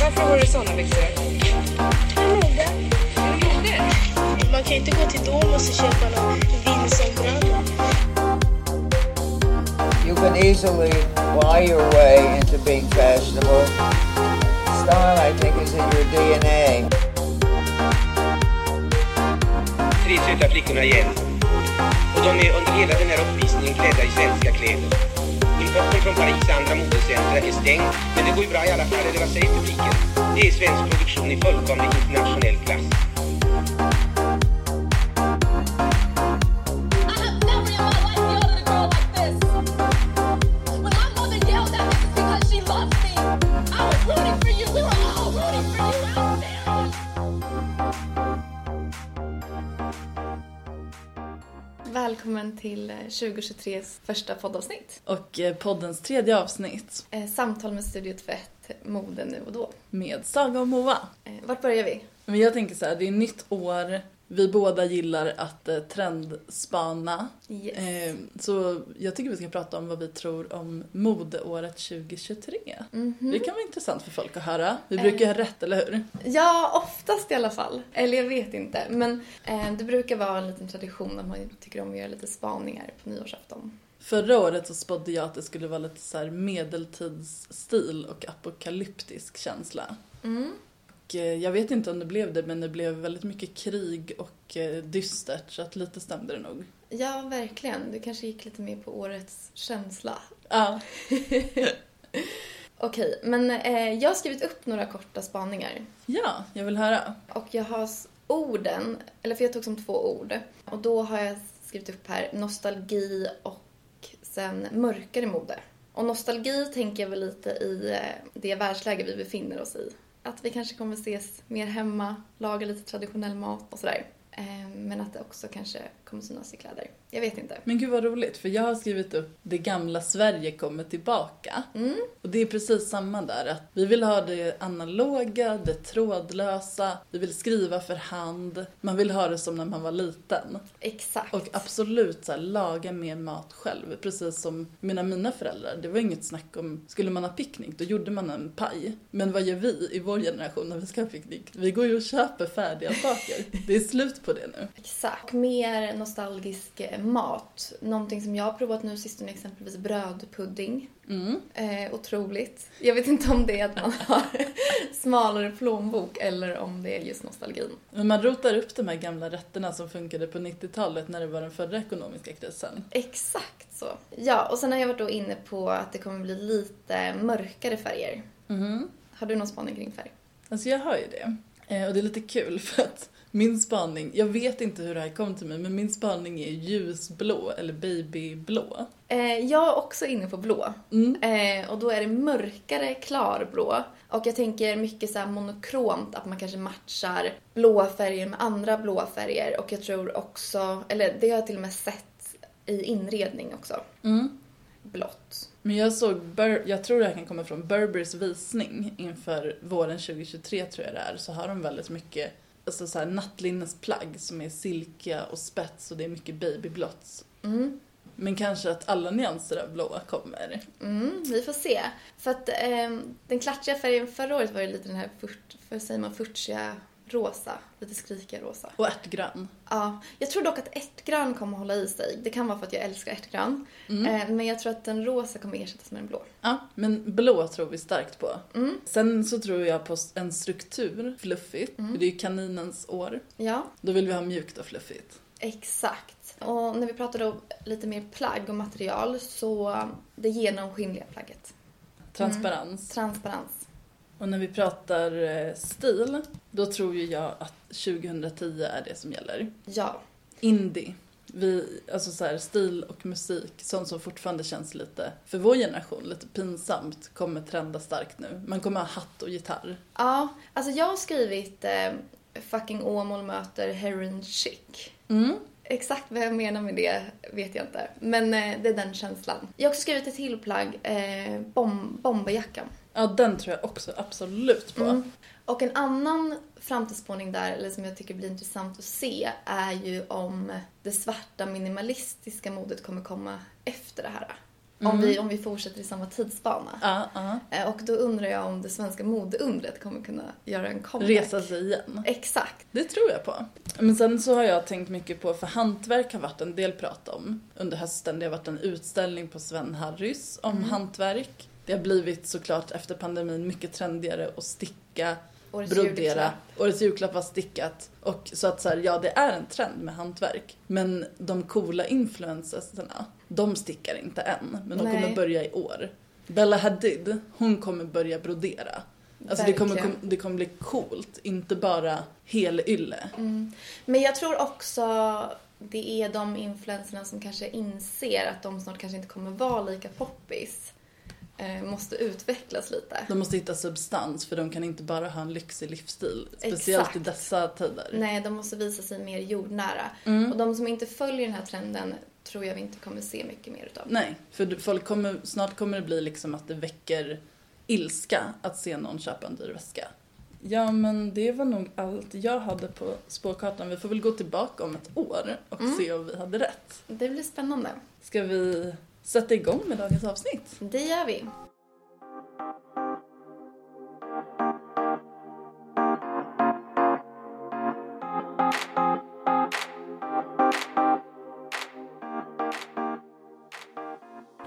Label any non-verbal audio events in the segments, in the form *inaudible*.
Varför har du såna byxor? Mode. Är det mode? Man kan ju inte gå till Domus och köpa någon Wilson-brallor. You can easily buy your way into being fashionable. Style, I think, is in your DNA. tre söta flickorna igen. De är under hela den här uppvisningen klädda i svenska kläder. Importen från Paris andra modecentra är stängd, men det går ju bra i alla fall, eller vad säger publiken? Det är svensk produktion i fullkomlig internationell klass. Till eh, 2023s första poddavsnitt. Och eh, poddens tredje avsnitt Eh, Samtal med Studio Tvätt, mode nu och då. med Saga och Moa. Eh, Vart börjar vi? Men jag tänker så här, det är nytt år. Vi båda gillar att eh, trendspana. Yes. Eh, så jag tycker vi ska prata om vad vi tror om modeåret 2023. Det kan vara intressant för folk att höra. Vi brukar ha rätt, eller hur? Ja, oftast i alla fall. Eller jag vet inte. Men eh, det brukar vara en liten tradition att man tycker om att göra lite spaningar på nyårsafton. Förra året så spådde jag att det skulle vara lite så medeltidsstil och apokalyptisk känsla. Och eh, jag vet inte om det blev det, men det blev väldigt mycket krig och eh, dystert, så att lite stämde det nog. Ja, verkligen. Du kanske gick lite mer på årets känsla. Ja, *laughs* Okej, men eh, jag har skrivit upp några korta spaningar. ja jag vill höra. Och jag har orden, eller för jag tog som två ord. Och då har jag skrivit upp här nostalgi och sen mörkare mode. Och nostalgi tänker jag väl lite i det världsläge vi befinner oss i. Att vi kanske kommer ses mer hemma, laga lite traditionell mat och sådär. Eh, men att det också kanske kommer synas i kläder. Jag vet inte. Men gud vad roligt, för jag har skrivit upp Det gamla Sverige kommer tillbaka. Och det är precis samma där, att vi vill ha det analoga, det trådlösa, vi vill skriva för hand, man vill ha det som när man var liten. Exakt. Och absolut så här, laga mer mat själv, precis som mina mina föräldrar. Det var inget snack om, skulle man ha picknick då gjorde man en paj. Men vad gör vi i vår generation när vi ska ha picknick? Vi går ju och köper färdiga saker. Det är slut på det nu. Exakt. Mer nostalgisk eh, mat. Någonting som jag har provat nu sistone är exempelvis brödpudding. Mm. Eh, otroligt. Jag vet inte om det är att man *laughs* har smalare plånbok eller om det är just nostalgin. Men man rotar upp de här gamla rätterna som funkade på 90-talet när det var den förra ekonomiska krisen. Exakt så. Ja, och sen har jag varit då inne på att det kommer bli lite mörkare färger. Har du någon spaning kring färg? Alltså jag har ju det. Eh, och det är lite kul *laughs* för att min spaning, jag vet inte hur det här kom till mig, men min spaning är ljusblå eller babyblå. Eh, jag är också inne på blå. Eh, och då är det mörkare klarblå. Och jag tänker mycket så här monokromt, att man kanske matchar blåa färger med andra blåa färger. Och jag tror också, eller det har jag till och med sett i inredning också. Blått. Men jag såg, Bur- jag tror det här kan komma från Burberrys visning inför våren 2023 tror jag det är, så har de väldigt mycket alltså så här nattlinnesplagg som är silkiga och spets och det är mycket babyblått. Men kanske att alla nyanser av blåa kommer. Mm, vi får se. För att eh, den klatschiga färgen förra året var ju lite den här, furt, vad säger man, furtsiga rosa. Lite skrikiga rosa. Och ärtgrön. Ja, jag tror dock att ärtgrön kommer att hålla i sig. Det kan vara för att jag älskar ärtgrön. Eh, men jag tror att den rosa kommer ersättas med den blå. Ja, men blå tror vi starkt på. Sen så tror jag på en struktur, fluffigt. För det är ju kaninens år. Ja, Då vill vi ha mjukt och fluffigt. exakt. Och när vi pratar då lite mer plagg och material så det genomskinliga plagget. Transparens. Transparens. Och när vi pratar eh, stil, då tror ju jag att 2010 är det som gäller. Ja, Indie. Vi, alltså så här, stil och musik, sånt som fortfarande känns lite, för vår generation, lite pinsamt, kommer trenda starkt nu. Man kommer ha hatt och gitarr. Ja, alltså jag har skrivit eh, fucking Åmål möter heroin chic. Exakt vad jag menar med det vet jag inte. Men eh, det är den känslan. Jag har också skrivit ett till plagg, eh, bom, bomberjackan. Ja, den tror jag också absolut på. Och en annan framtidsspåning där, eller som jag tycker blir intressant att se, är ju om det svarta minimalistiska modet kommer komma efter det här. Om, vi, om vi fortsätter i samma tidsbana. Ja. Eh, Och då undrar jag om det svenska modeundret kommer kunna göra en comeback. Resa sig igen. Exakt. Det tror jag på. Men sen så har jag tänkt mycket på, för hantverk har varit en del prat om under hösten. Det har varit en utställning på Sven Harrys om hantverk. Det har blivit såklart efter pandemin mycket trendigare att sticka, Årets brodera. julklapp. Årets julklapp var stickat. Och så att så här, ja det är en trend med hantverk. Men de coola influencersarna, de stickar inte än. Men de Nej. kommer börja i år. Bella Hadid, hon kommer börja brodera. Alltså det kommer, det kommer bli coolt, inte bara helylle. Men jag tror också det är de influencerna som kanske inser att de snart kanske inte kommer vara lika poppis. Eh, måste utvecklas lite. De måste hitta substans för de kan inte bara ha en lyxig livsstil. Speciellt i Exakt. dessa tider. Nej, de måste visa sig mer jordnära. Mm. Och de som inte följer den här trenden tror jag vi inte kommer se mycket mer utav. Nej, för folk kommer, snart kommer det bli liksom att det väcker ilska att se någon köpa en dyr väska. Ja, men det var nog allt jag hade på spåkartan. Vi får väl gå tillbaka om ett år och Mm. se om vi hade rätt. Det blir spännande. Ska vi sätta igång med dagens avsnitt? Det gör vi.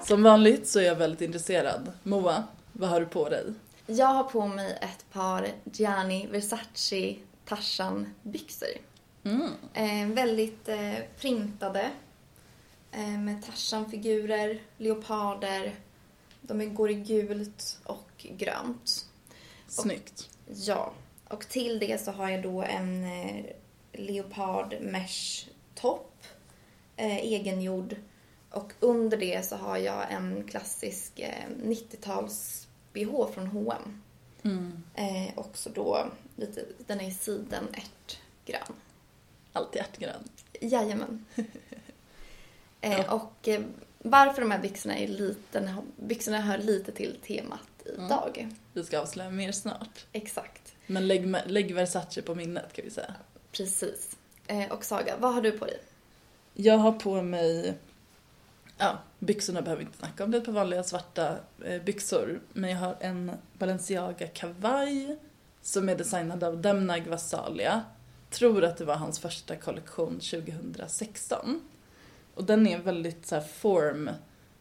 Som vanligt så är jag väldigt intresserad. Moa, vad har du på dig? Jag har på mig ett par Gianni Versace Tarzan-byxor. Mm. Eh, väldigt eh, printade. Eh, med Tarzan-figurer, leoparder. De går i gult och grönt. Snyggt. Ja. Och till det så har jag då en eh, leopard mesh topp. Eh, egengjord. Och under det så har jag en klassisk eh, 90-tals bh från H&M. Mm. Eh, också då lite, den är i siden ärtgrön. Alltid ärtgrön. Jajamän. *laughs* eh, och eh, varför de här byxorna är lite, byxorna hör lite till temat idag. Vi ska avslöja mer snart. Exakt. Men lägg, lägg Versace på minnet kan vi säga. Precis. Eh, och Saga, vad har du på dig? Jag har på mig, ja, byxorna behöver vi inte snacka om, det är ett par vanliga svarta byxor. Men jag har en Balenciaga kavaj som är designad av Demna Gvasalia. Tror att det var hans första kollektion 2016. Och den är väldigt så här form,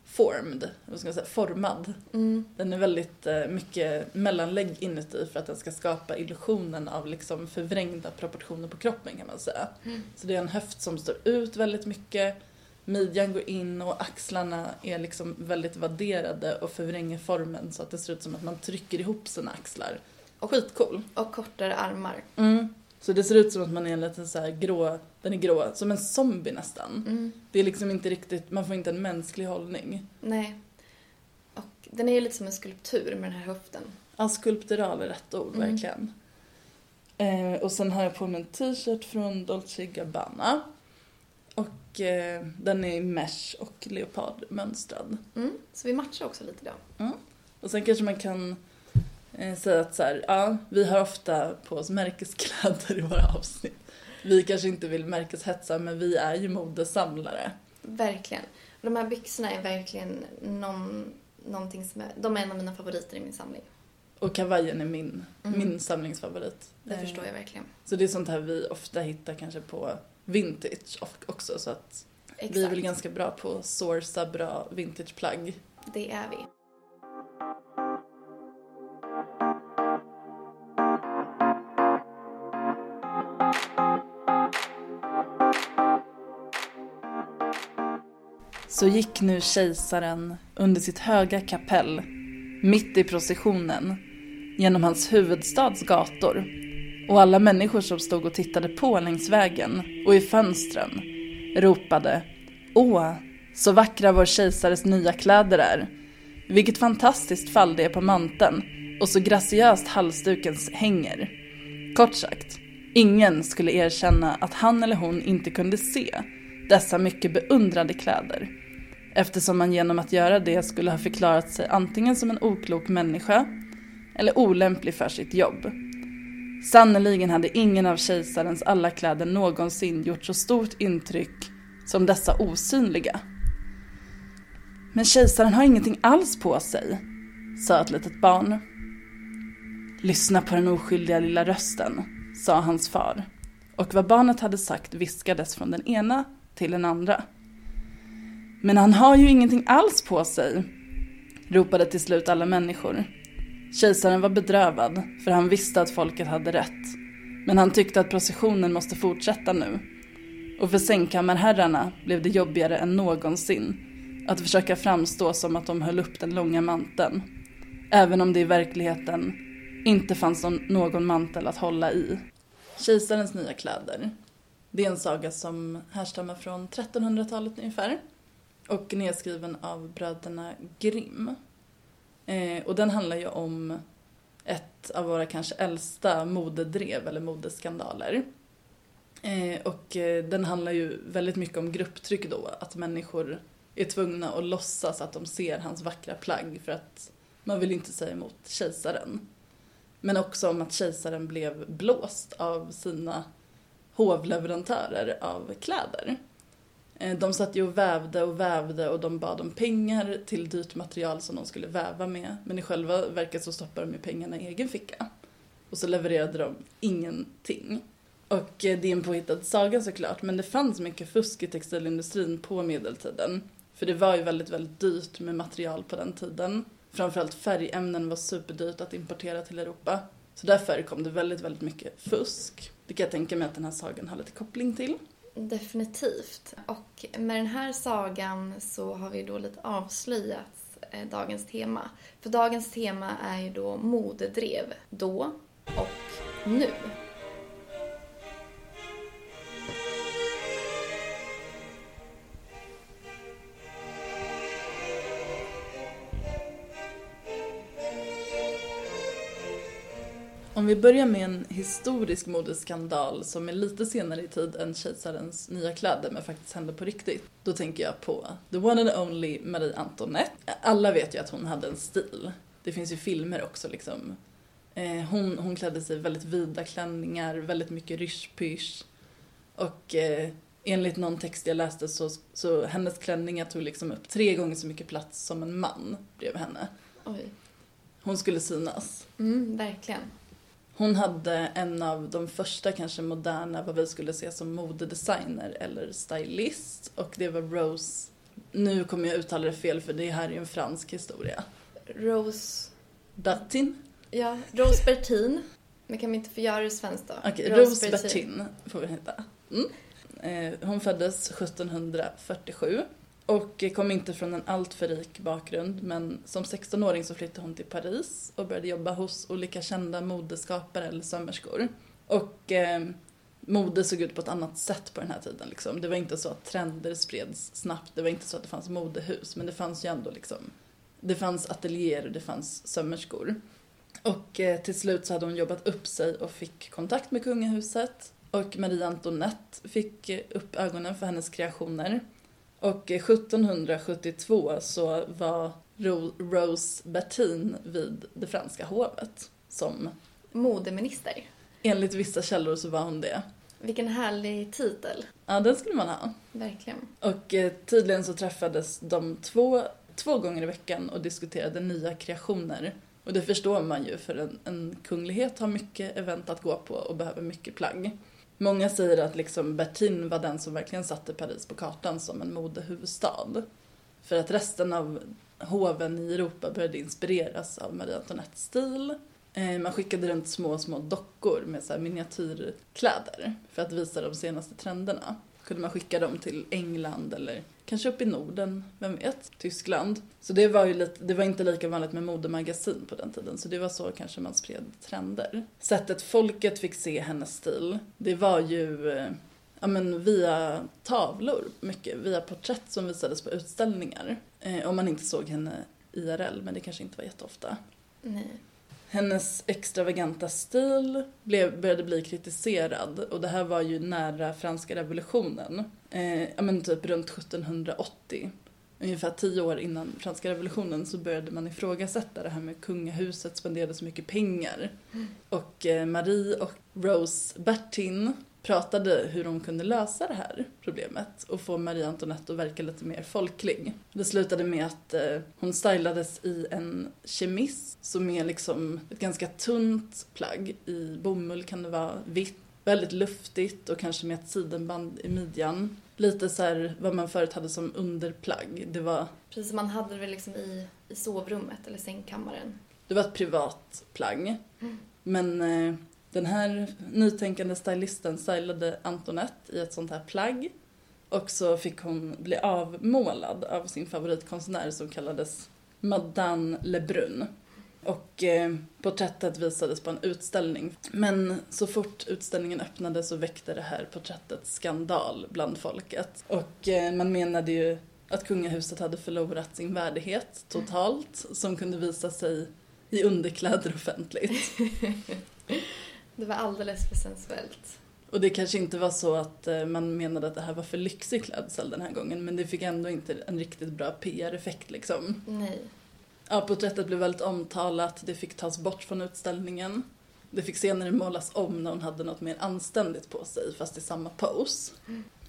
formed, vad ska man säga, formad. Mm. Den är väldigt eh, mycket mellanlägg inuti för att den ska skapa illusionen av liksom förvrängda proportioner på kroppen kan man säga. Så det är en höft som står ut väldigt mycket, midjan går in och axlarna är liksom väldigt vadderade och förvränger formen så att det ser ut som att man trycker ihop sina axlar. Skitcool. Och kortare armar. Mm. Så det ser ut som att man är en liten så grå, den är grå, som en zombie nästan. Mm. Det är liksom inte riktigt, man får inte en mänsklig hållning. Nej. Och den är ju lite som en skulptur med den här höften. Ja, skulptural är rätt ord, Mm. verkligen. Eh, och sen har jag på mig en t-shirt från Dolce Gabbana. Och eh, den är i mesh och leopardmönstrad. Mm. Så vi matchar också lite idag. Och sen kanske man kan säga att så här, ja, vi har ofta på oss märkeskläder i våra avsnitt. Vi kanske inte vill märkeshetsa, men vi är ju modesamlare. Verkligen. De här byxorna är verkligen någon, någonting som är, de är en av mina favoriter i min samling. Och kavajen är min, Mm. min samlingsfavorit. Det Eh, förstår jag verkligen. Så det är sånt här vi ofta hittar kanske på vintage också. Så att Exakt. vi är väl ganska bra på att sourca bra vintageplagg. Det är vi. Så gick nu kejsaren under sitt höga kapell, mitt i processionen, genom hans huvudstads gator. Och alla människor som stod och tittade på längs vägen och i fönstren ropade Åh, så vackra vår kejsares nya kläder är. Vilket fantastiskt fall det är på manteln och så graciöst halsduken hänger. Kort sagt, ingen skulle erkänna att han eller hon inte kunde se dessa mycket beundrade kläder. Eftersom man genom att göra det skulle ha förklarat sig antingen som en oklok människa eller olämplig för sitt jobb. Sannerligen hade ingen av kejsarens alla kläder någonsin gjort så stort intryck som dessa osynliga. Men kejsaren har ingenting alls på sig, sa ett litet barn. Lyssna på den oskyldiga lilla rösten, sa hans far. Och vad barnet hade sagt viskades från den ena till den andra. Men han har ju ingenting alls på sig, ropade till slut alla människor. Kejsaren var bedrövad, för han visste att folket hade rätt. Men han tyckte att processionen måste fortsätta nu. Och för sängkammarherrarna blev det jobbigare än någonsin att försöka framstå som att de höll upp den långa manteln. Även om det i verkligheten inte fanns någon, mantel att hålla i. Kejsarens nya kläder. Det är en saga som härstammar från 1300-talet ungefär. Och nedskriven av bröderna Grimm. Eh, och den handlar ju om ett av våra kanske äldsta modedrev eller modeskandaler. Eh, och eh, den handlar ju väldigt mycket om grupptryck då, att människor är tvungna att låtsas att de ser hans vackra plagg för att man vill inte säga emot kejsaren. Men också om att kejsaren blev blåst av sina hovleverantörer av kläder. Eh, de satt ju och vävde och vävde och de bad om pengar till dyrt material som de skulle väva med. Men i själva verket så stoppade de ju pengarna i egen ficka. Och så levererade de ingenting. Och eh, det är en påhittad saga såklart, men det fanns mycket fusk i textilindustrin på medeltiden. För det var ju väldigt, väldigt dyrt med material på den tiden. Framförallt färgämnen var superdyrt att importera till Europa. Så därför kom det väldigt, väldigt mycket fusk. Vilket jag tänker mig att den här sagan har lite koppling till. Definitivt. Och med den här sagan så har vi då lite avslöjat eh, dagens tema. För dagens tema är ju då modedrev. Då och nu. Om vi börjar med en historisk modeskandal som är lite senare i tid än kejsarens nya kläder men faktiskt hände på riktigt. Då tänker jag på the one and only Marie Antoinette. Alla vet ju att hon hade en stil. Det finns ju filmer också liksom. Eh, Hon, hon klädde sig i väldigt vida klänningar, väldigt mycket rysch Och eh, enligt någon text jag läste så, så hennes klänningar tog liksom upp tre gånger så mycket plats som en man bredvid henne. Oj. Hon skulle synas. Mm, verkligen. Hon hade en av de första kanske moderna, vad vi skulle se som modedesigner eller stylist. Och det var Rose, nu kommer jag uttala det fel för det här är ju en fransk historia. Rose... Bertin? Ja, Rose Bertin. Men kan vi inte få göra det svenskt då? Okej, Rose Bertin får vi heta. Mm. Eh, Hon föddes 1747 och kom inte från en alltför rik bakgrund men som 16-åring så flyttade hon till Paris och började jobba hos olika kända modeskapare eller sömmerskor. Och eh, mode såg ut på ett annat sätt på den här tiden. Liksom. Det var inte så att trender spreds snabbt, det var inte så att det fanns modehus men det fanns ju ändå liksom det fanns ateljéer och det fanns sömmerskor. Och eh, till slut så hade hon jobbat upp sig och fick kontakt med kungahuset. Och Marie Antoinette fick eh, upp ögonen för hennes kreationer. Och eh, 1772 så var Ro- Rose Bertin vid det franska hovet. Som Modeminister. enligt vissa källor så var hon det. Vilken härlig titel. Ja, den skulle man ha. Verkligen. Och eh, tydligen så träffades de två, två gånger i veckan och diskuterade nya kreationer. Och det förstår man ju för en, en kunglighet har mycket event att gå på och behöver mycket plagg. Många säger att liksom Bertin var den som verkligen satte Paris på kartan som en modehuvudstad. För att resten av hoven i Europa började inspireras av Marie Antoinettes stil. Eh, man skickade runt små, små dockor med så här miniatyrkläder för att visa de senaste trenderna. Kunde man skicka dem till England eller kanske upp i Norden, vem vet, Tyskland. Så det var ju lite, det var inte lika vanligt med modemagasin på den tiden så det var så kanske man spred trender. Sättet folket fick se hennes stil, det var ju eh, ja, men via tavlor mycket, via porträtt som visades på utställningar. Eh, om man inte såg henne IRL, men det kanske inte var jätteofta. Nej. Hennes extravaganta stil blev, började bli kritiserad och det här var ju nära franska revolutionen. Eh, ja men typ runt 1780. ungefär tio år innan franska revolutionen så började man ifrågasätta det här med kungahuset spenderade så mycket pengar. Och eh, Marie och Rose Bertin pratade hur de kunde lösa det här problemet och få Marie Antoinette att verka lite mer folklig. Det slutade med att eh, hon stylades i en chemise som är liksom ett ganska tunt plagg. I bomull kan det vara vitt, väldigt luftigt och kanske med ett sidenband i midjan. Lite så här vad man förut hade som underplagg. Det var, Precis som man hade det liksom i, i sovrummet eller sängkammaren. det var ett privat plagg. Men eh, den här nytänkande stylisten stylade Antoinette i ett sånt här plagg. Och så fick hon bli avmålad av sin favoritkonstnär som kallades Madame Lebrun. Och eh, porträttet visades på en utställning. Men så fort utställningen öppnade så väckte det här porträttet skandal bland folket. Och eh, man menade ju att kungahuset hade förlorat sin värdighet totalt som kunde visa sig i underkläder offentligt. *laughs* Det var alldeles för sensuellt. Och det kanske inte var så att eh, man menade att det här var för lyxig klädsel den här gången men det fick ändå inte en riktigt bra PR-effekt liksom. Nej. Ja, porträttet blev väldigt omtalat, det fick tas bort från utställningen. Det fick senare målas om när hon hade något mer anständigt på sig fast i samma pose.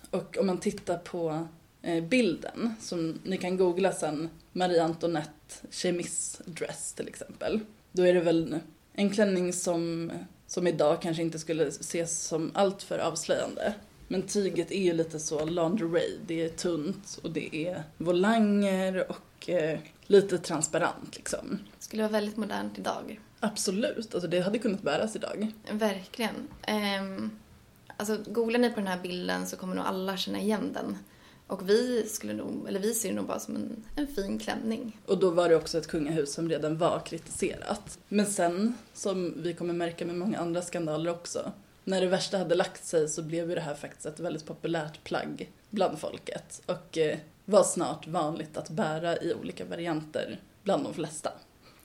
Och om man tittar på eh, bilden, som ni kan googla sen, Marie Antoinette chemise dress till exempel. Då är det väl en klänning som, som idag kanske inte skulle ses som alltför avslöjande. Men tyget är ju lite så lingerie, det är tunt och det är volanger och eh, lite transparent liksom. Skulle vara väldigt modernt idag. Absolut, alltså det hade kunnat bäras idag. Verkligen. Um, alltså, googlar ni på den här bilden så kommer nog alla känna igen den. Och vi skulle nog, eller vi ser det nog bara som en, en fin klänning. Och då var det också ett kungahus som redan var kritiserat. Men sen, som vi kommer märka med många andra skandaler också, när det värsta hade lagt sig så blev ju det här faktiskt ett väldigt populärt plagg bland folket och eh, var snart vanligt att bära i olika varianter bland de flesta.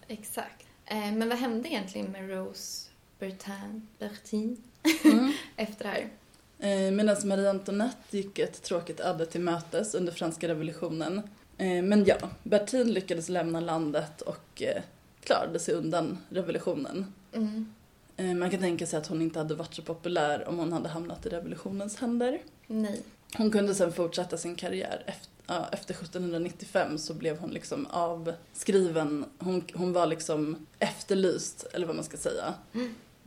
Exakt. Eh, men vad hände egentligen med Rose Bertin, Bertin *laughs* efter det här? Eh, Medan Marie Antoinette gick ett tråkigt öde till mötes under franska revolutionen. Eh, Men ja, Bertin lyckades lämna landet och eh, klarade sig undan revolutionen. Mm. Man kan tänka sig att hon inte hade varit så populär om hon hade hamnat i revolutionens händer. Nej. Hon kunde sen fortsätta sin karriär. Efter, ja, efter 1795 så blev hon liksom avskriven. Hon, hon var liksom efterlyst, eller vad man ska säga.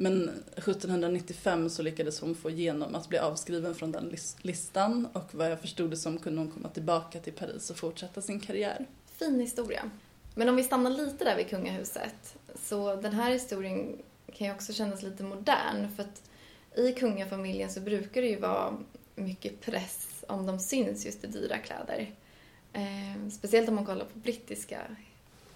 Men 1795 så lyckades hon få igenom att bli avskriven från den listan och vad jag förstod det som kunde hon komma tillbaka till Paris och fortsätta sin karriär. Fin historia. Men om vi stannar lite där vid kungahuset. Så den här historien kan ju också kännas lite modern. För att i kungafamiljen så brukar det ju vara mycket press om de syns just i dyra kläder. Eh, speciellt om man kollar på brittiska,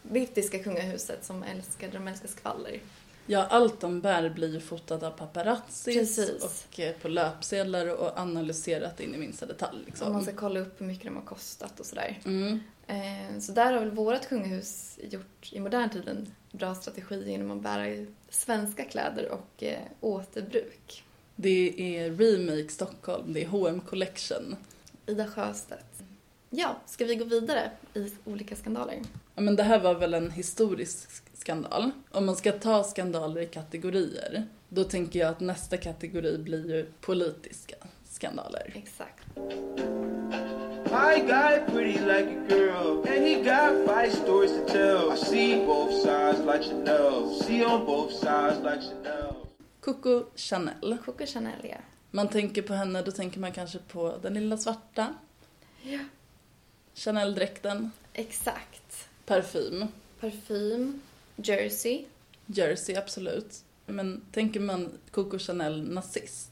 brittiska kungahuset som älskar, de älskar skvaller. Ja, allt de bär blir ju fotat av paparazzis Precis. och eh, på löpsedlar och analyserat in i minsta detalj. Liksom. Om man ska kolla upp hur mycket de har kostat och sådär. Mm. Eh, Så där har väl vårt kungahus gjort i modern tid en bra strategi genom att bära svenska kläder och eh, återbruk. Det är Remake Stockholm, det är H&M Collection. Ida Sjöstedt. Ja, ska vi gå vidare i olika skandaler? Ja, men det här var väl en historisk skandal. Om man ska ta skandaler i kategorier, då tänker jag att nästa kategori blir ju politiska skandaler. Exakt. My guy pretty like a girl, and he got five stories to tell. I see both sides like Chanel, see on both sides like Chanel. Coco Chanel. Coco Chanel, ja. Man tänker på henne, då tänker man kanske på den lilla svarta. Ja. Chanel-dräkten. Exakt. Parfym. Parfym, jersey. Jersey, absolut. Men tänker man Coco Chanel nazist?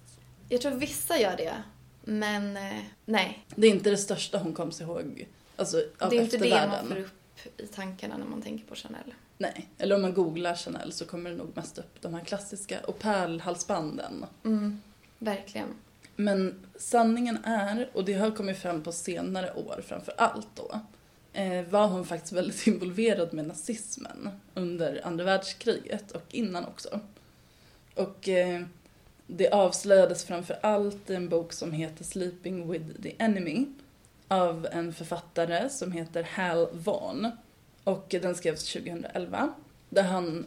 Jag tror vissa gör det, men eh, nej. Det är inte det största hon kom sig ihåg, alltså av Det är inte det man får upp i tankarna när man tänker på Chanel. Nej, eller om man googlar Chanel så kommer det nog mest upp de här klassiska och pärlhalsbanden. Mm, verkligen. Men sanningen är, och det har kommit fram på senare år framför allt då, Eh, var hon faktiskt väldigt *laughs* involverad med nazismen under andra världskriget och innan också. Och eh, det avslöjades framför allt i en bok som heter Sleeping with the Enemy av en författare som heter Hal Vaughan. Och den skrevs 2011. Där han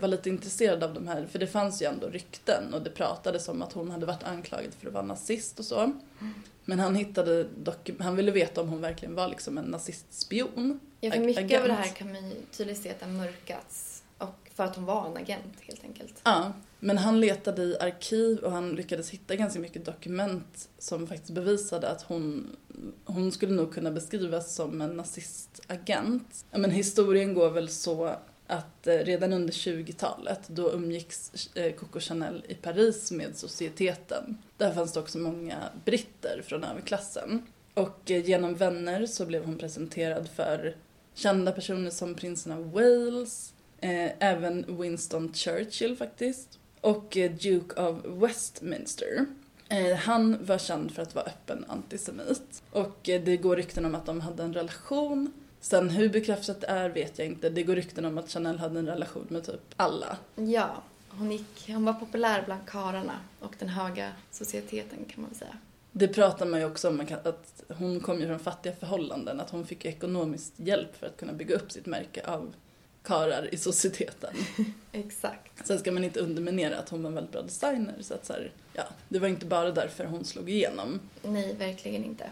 var lite intresserad av de här, för det fanns ju ändå rykten och det pratades om att hon hade varit anklagad för att vara nazist och så. Men han hittade dock, han ville veta om hon verkligen var liksom en nazistspion. Ja, för mycket agent. av det här kan man ju tydligt se att det har mörkats. Och för att hon var en agent helt enkelt. Ja, men han letade i arkiv och han lyckades hitta ganska mycket dokument som faktiskt bevisade att hon, hon skulle nog kunna beskrivas som en nazistagent. Ja, men historien går väl så att eh, redan under 20-talet då umgicks eh, Coco Chanel i Paris med societeten. Där fanns det också många britter från överklassen. Och eh, genom vänner så blev hon presenterad för kända personer som prinsen av Wales, eh, även Winston Churchill faktiskt, och Duke of Westminster. Eh, han var känd för att vara öppen antisemit. Och det går rykten om att de hade en relation. Sen hur bekräftat det är vet jag inte. Det går rykten om att Chanel hade en relation med typ alla. Ja, hon, gick, hon var populär bland karlarna och den höga societeten kan man väl säga. Det pratar man ju också om att hon kom ju från fattiga förhållanden, att hon fick ekonomisk hjälp för att kunna bygga upp sitt märke av karar i societeten. *laughs* Exakt. Sen ska man inte underminera att hon var en väldigt bra designer, så att så här, ja, det var inte bara därför hon slog igenom. Nej, verkligen inte.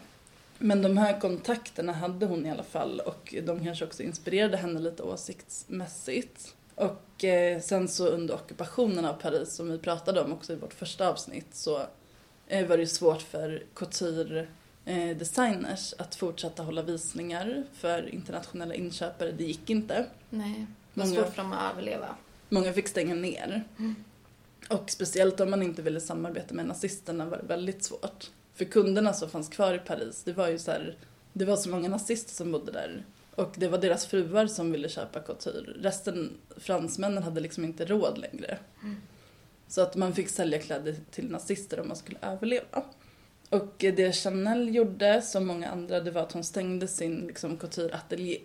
Men de här kontakterna hade hon i alla fall och de kanske också inspirerade henne lite åsiktsmässigt. Och eh, sen så under ockupationen av Paris, som vi pratade om också i vårt första avsnitt, så eh, var det ju svårt för couture eh, designers att fortsätta hålla visningar för internationella inköpare. Det gick inte. Nej, det var Många- svårt för dem att överleva. Många fick stänga ner. Och speciellt om man inte ville samarbeta med nazisterna var det väldigt svårt. För kunderna som fanns kvar i Paris, det var ju så här, det var så många nazister som bodde där. Och det var deras fruar som ville köpa couture. Resten, fransmännen, hade liksom inte råd längre. Så att man fick sälja kläder till nazister om man skulle överleva. Och det Chanel gjorde, som många andra, det var att hon stängde sin liksom, couture-ateljé.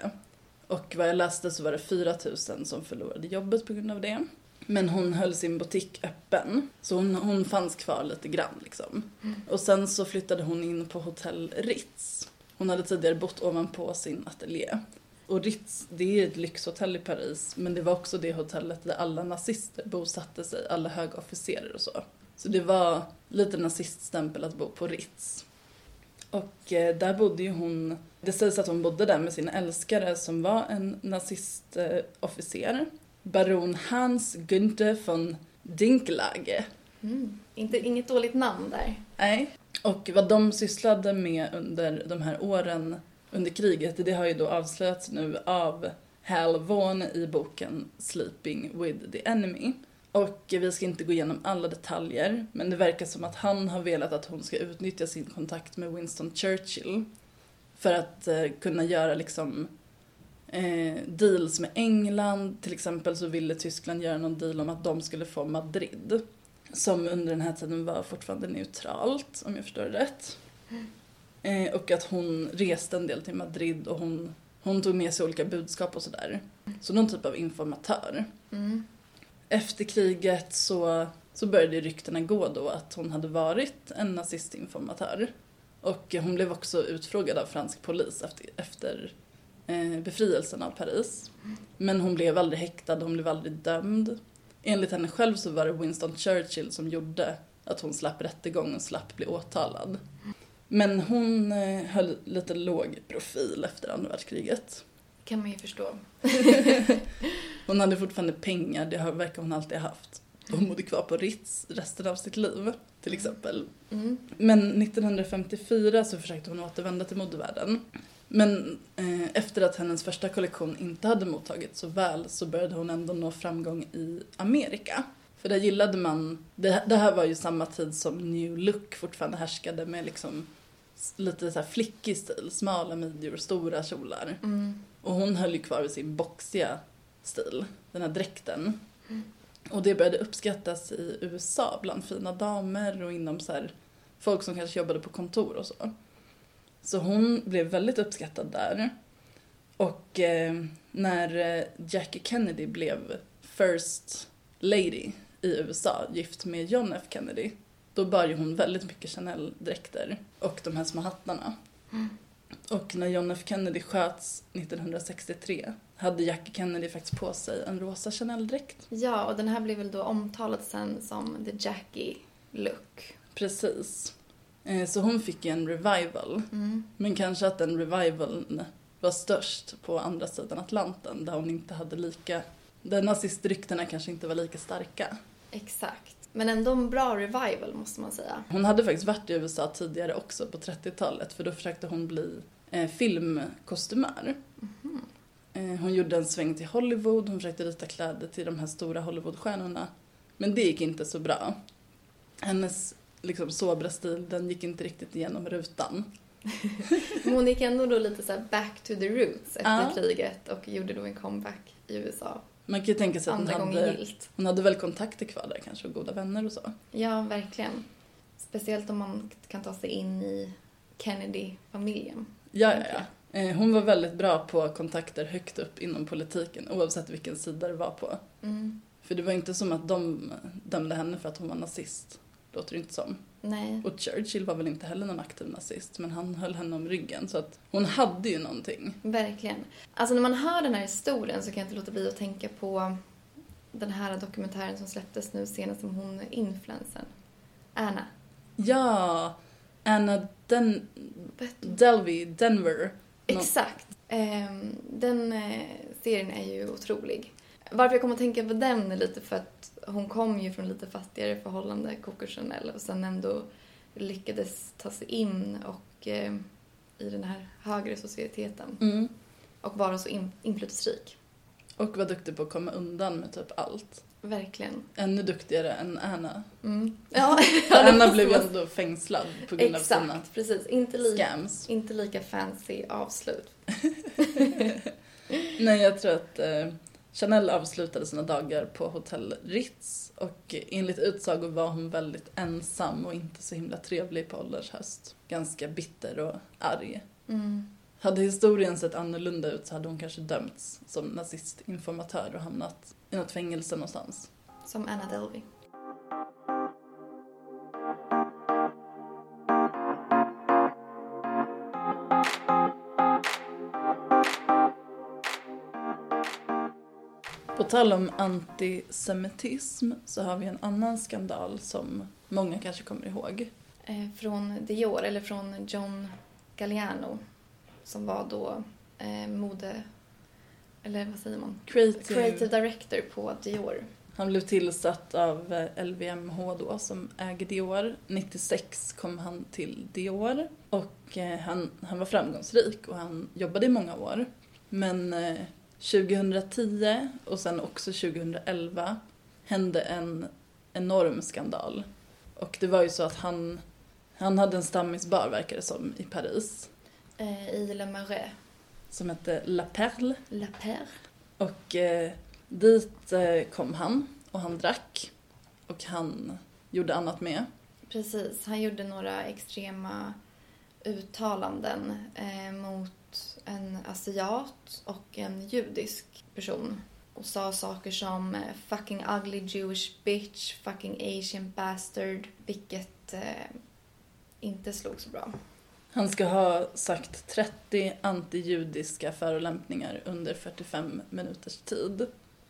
Och vad jag läste så var det 4 000 som förlorade jobbet på grund av det. Men hon höll sin butik öppen, så hon, hon fanns kvar lite grann liksom. Och sen så flyttade hon in på hotell Ritz. Hon hade tidigare bott ovanpå sin ateljé. Och Ritz, det är ett lyxhotell i Paris, men det var också det hotellet där alla nazister bosatte sig, alla höga officerare och så. Så det var lite naziststämpel att bo på Ritz. Och eh, där bodde ju hon, det sägs att hon bodde där med sin älskare som var en nazistofficer. Baron Hans Günther von Dinklage. Mm. Inte, inget dåligt namn där. Nej. Och vad de sysslade med under de här åren under kriget, det har ju då avslöjats nu av Hal Vaughan i boken Sleeping with the Enemy. Och vi ska inte gå igenom alla detaljer, men det verkar som att han har velat att hon ska utnyttja sin kontakt med Winston Churchill för att eh, kunna göra liksom eh, deals med England. Till exempel så ville Tyskland göra någon deal om att de skulle få Madrid. Som under den här tiden var fortfarande neutralt, om jag förstår det rätt. Eh, och att hon reste en del till Madrid och hon, hon tog med sig olika budskap och sådär. Så någon typ av informatör. Mm. Efter kriget så, så började ryktena gå då att hon hade varit en nazistinformatör. Och hon blev också utfrågad av fransk polis efter, efter befrielsen av Paris. Men hon blev aldrig häktad, hon blev aldrig dömd. Enligt henne själv så var det Winston Churchill som gjorde att hon slapp rättegång och slapp bli åtalad. Men hon eh, höll lite låg profil efter andra världskriget. kan man ju förstå. *laughs* Hon hade fortfarande pengar, det har- verkar hon alltid ha haft. Hon bodde kvar på Ritz resten av sitt liv, till exempel. Mm. Men 1954 så försökte hon återvända till modevärlden. Men eh, efter att hennes första kollektion inte hade mottagits så väl så började hon ändå nå framgång i Amerika. För där gillade man, det, det här var ju samma tid som new look fortfarande härskade med liksom lite så här flickig stil, smala midjor, stora kjolar. Mm. Och hon höll ju kvar vid sin boxiga stil, den här dräkten. Och det började uppskattas i USA bland fina damer och inom så här, folk som kanske jobbade på kontor och så. Så hon blev väldigt uppskattad där. Och eh, när eh, Jackie Kennedy blev First Lady i USA, gift med John F Kennedy, då bar ju hon väldigt mycket Chanel-dräkter och de här små hattarna. Och när John F Kennedy sköts 1963 hade Jackie Kennedy faktiskt på sig en rosa Chanel-dräkt. Ja, och den här blev väl då omtalad sen som the Jackie look. Precis. Eh, Så hon fick ju en revival. Men kanske att den revivalen var störst på andra sidan Atlanten där hon inte hade lika... Där nazistryktena kanske inte var lika starka. Exakt. Men ändå en bra revival måste man säga. Hon hade faktiskt varit i USA tidigare också på 30-talet för då försökte hon bli eh, filmkostymör. Eh, hon gjorde en sväng till Hollywood, hon försökte rita kläder till de här stora Hollywoodstjärnorna. Men det gick inte så bra. Hennes liksom sobra stil, den gick inte riktigt igenom rutan. Men *laughs* hon gick ändå då lite så här back to the roots efter Ja. kriget och gjorde då en comeback i USA. Man kan ju tänka sig att hon hade, hon hade väl kontakter kvar där kanske och goda vänner och så. Ja, verkligen. Speciellt om man kan ta sig in i Kennedy-familjen. Ja, ja, ja. Eh, Hon var väldigt bra på kontakter högt upp inom politiken oavsett vilken sida det var på. Mm. För det var inte som att de dömde henne för att hon var nazist. Låter det inte som. Nej. Och Churchill var väl inte heller någon aktiv nazist, men han höll henne om ryggen. Så att hon hade ju någonting. Verkligen. Alltså när man hör den här historien så kan jag inte låta bli att tänka på den här dokumentären som släpptes nu senast om hon influensen. Anna. Ja, Anna Den... Delvey, Denver. Exakt. Ehm, den eh, serien är ju otrolig. Varför jag kommer att tänka på den är lite för att hon kom ju från lite fattigare förhållande, Coco Chanel, och sen ändå lyckades ta sig in och eh, i den här högre societeten Mm. och vara så in, inflytelserik. Och var duktig på att komma undan med typ allt. Verkligen. Ännu duktigare än Anna. Mm. *laughs* Ja, *laughs* Anna blev ju ändå fängslad på grund av sina Exakt, precis. Inte, li- scams. inte lika fancy avslut. *laughs* Nej, jag tror att eh, Chanel avslutade sina dagar på hotell Ritz och enligt utsago var hon väldigt ensam och inte så himla trevlig på ålders höst. Ganska bitter och arg. Mm. Hade historien sett annorlunda ut så hade hon kanske dömts som nazistinformatör och hamnat i något fängelse någonstans. Som Anna Delvey. Tal om antisemitism så har vi en annan skandal som många kanske kommer ihåg. Eh, från Dior, eller från John Galliano. Som var då eh, mode... Eller vad säger man? Creative. Creative director på Dior. Han blev tillsatt av eh, LVMH då som äger Dior. 96 kom han till Dior och eh, han, han var framgångsrik och han jobbade i många år. Men eh, 2010 och sen också 2011 hände en enorm skandal. Och det var ju så att han, han hade en stammisbar verkar det som i Paris Eh, I Le Marais. som hette La Perle. La Perle. Och eh, dit eh, kom han och han drack och han gjorde annat med. Precis. Han gjorde några extrema uttalanden eh, mot en asiat och en judisk person. Och sa saker som eh, fucking ugly Jewish bitch, fucking asian bastard. Vilket eh, inte slog så bra. Han ska ha sagt 30 antijudiska förolämpningar under 45 minuters tid.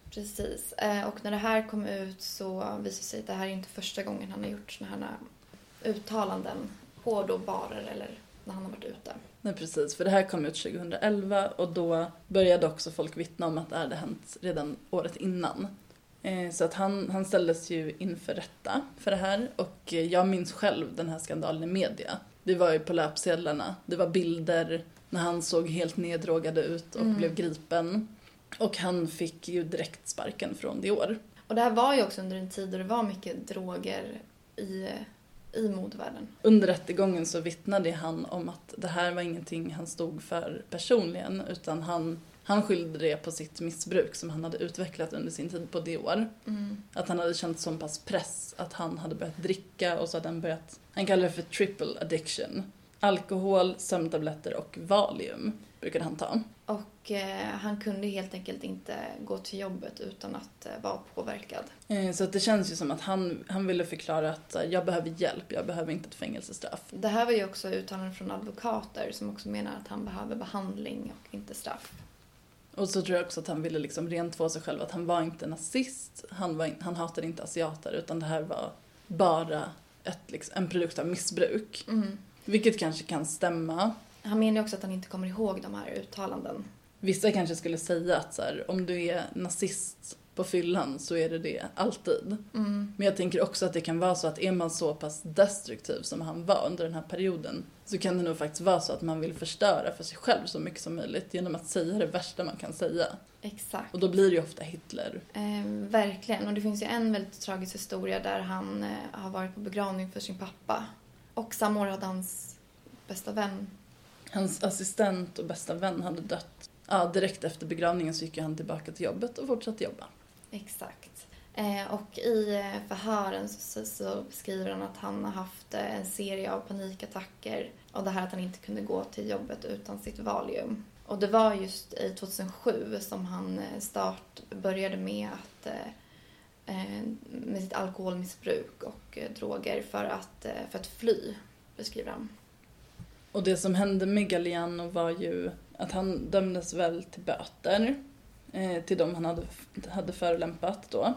Precis. Eh, och när det här kom ut så visade det sig att det här är inte första gången han har gjort såna här uttalanden på då barer eller när han har varit ute. Nej precis, för det här kom ut 2011 och då började också folk vittna om att det hade hänt redan året innan. Eh, Så att han, han ställdes ju inför rätta för det här och jag minns själv den här skandalen i media. Det var ju på löpsedlarna, det var bilder när han såg helt neddrogad ut och Mm. blev gripen. Och han fick ju direkt sparken från Dior. Och det här var ju också under en tid då det var mycket droger i, i modevärlden. Under rättegången så vittnade han om att det här var ingenting han stod för personligen utan han, han skyllde det på sitt missbruk som han hade utvecklat under sin tid på Dior. Mm. Att han hade känt så pass press att han hade börjat dricka och så hade han börjat, han kallar det för triple addiction. Alkohol, sömntabletter och Valium brukade han ta. Och eh, han kunde helt enkelt inte gå till jobbet utan att eh, vara påverkad. Eh, Så det känns ju som att han, han ville förklara att eh, jag behöver hjälp, jag behöver inte ett fängelsestraff. Det här var ju också uttalanden från advokater som också menar att han behöver behandling och inte straff. Och så tror jag också att han ville liksom rentvå sig själv, att han var inte nazist, han, var han hatade inte asiater, utan det här var bara ett, liksom, en produkt av missbruk. Mm. Vilket kanske kan stämma. Han menar ju också att han inte kommer ihåg de här uttalanden. Vissa kanske skulle säga att så här, om du är nazist på fyllan så är det det alltid. Mm. Men jag tänker också att det kan vara så att är man så pass destruktiv som han var under den här perioden så kan det nog faktiskt vara så att man vill förstöra för sig själv så mycket som möjligt genom att säga det värsta man kan säga. Exakt. Och då blir det ju ofta Hitler. Eh, verkligen. Och det finns ju en väldigt tragisk historia där han eh, har varit på begravning för sin pappa. Och samma år hade hans bästa vän Hans assistent och bästa vän hade dött. Ja, direkt efter begravningen så gick han tillbaka till jobbet och fortsatte jobba. Exakt. Eh, och i eh, förhören så, så beskriver han att han har haft eh, en serie av panikattacker och det här att han inte kunde gå till jobbet utan sitt Valium. Och det var just i 2007 som han start började med att med sitt alkoholmissbruk och eh, droger för att, eh, för att fly, beskriver han. Och det som hände med Galliano var ju att han dömdes väl till böter eh, till de han hade, hade förolämpat då.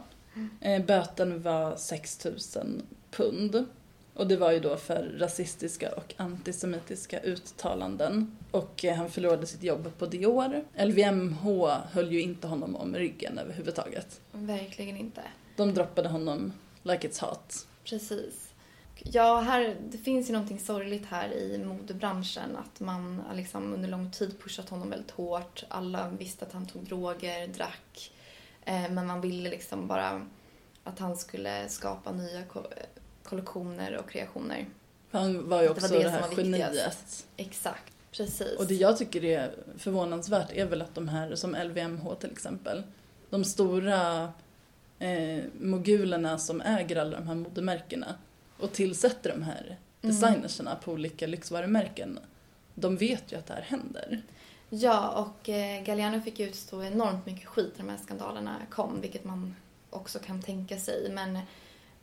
Eh, böten var 6 000 pund. Och det var ju då för rasistiska och antisemitiska uttalanden. Och eh, han förlorade sitt jobb på Dior. LVMH höll ju inte honom om ryggen överhuvudtaget. Verkligen inte. De droppade honom like it's hot. Precis. Ja, här, det finns ju någonting sorgligt här i modebranschen. Att man har liksom under lång tid pushat honom väldigt hårt. Alla visste att han tog droger, drack. Eh, men man ville liksom bara att han skulle skapa nya kollektioner och kreationer. Han var ju Det var också det det, här geniet. Exakt, precis. Och det jag tycker är förvånansvärt är väl att de här, som LVMH till exempel, de stora eh, mogulerna som äger alla de här modemärkena och tillsätter de här Mm. designerserna på olika lyxvarumärken, de vet ju att det här händer. Ja, och eh, Galliano fick utstå enormt mycket skit när de här skandalerna kom, vilket man också kan tänka sig. Men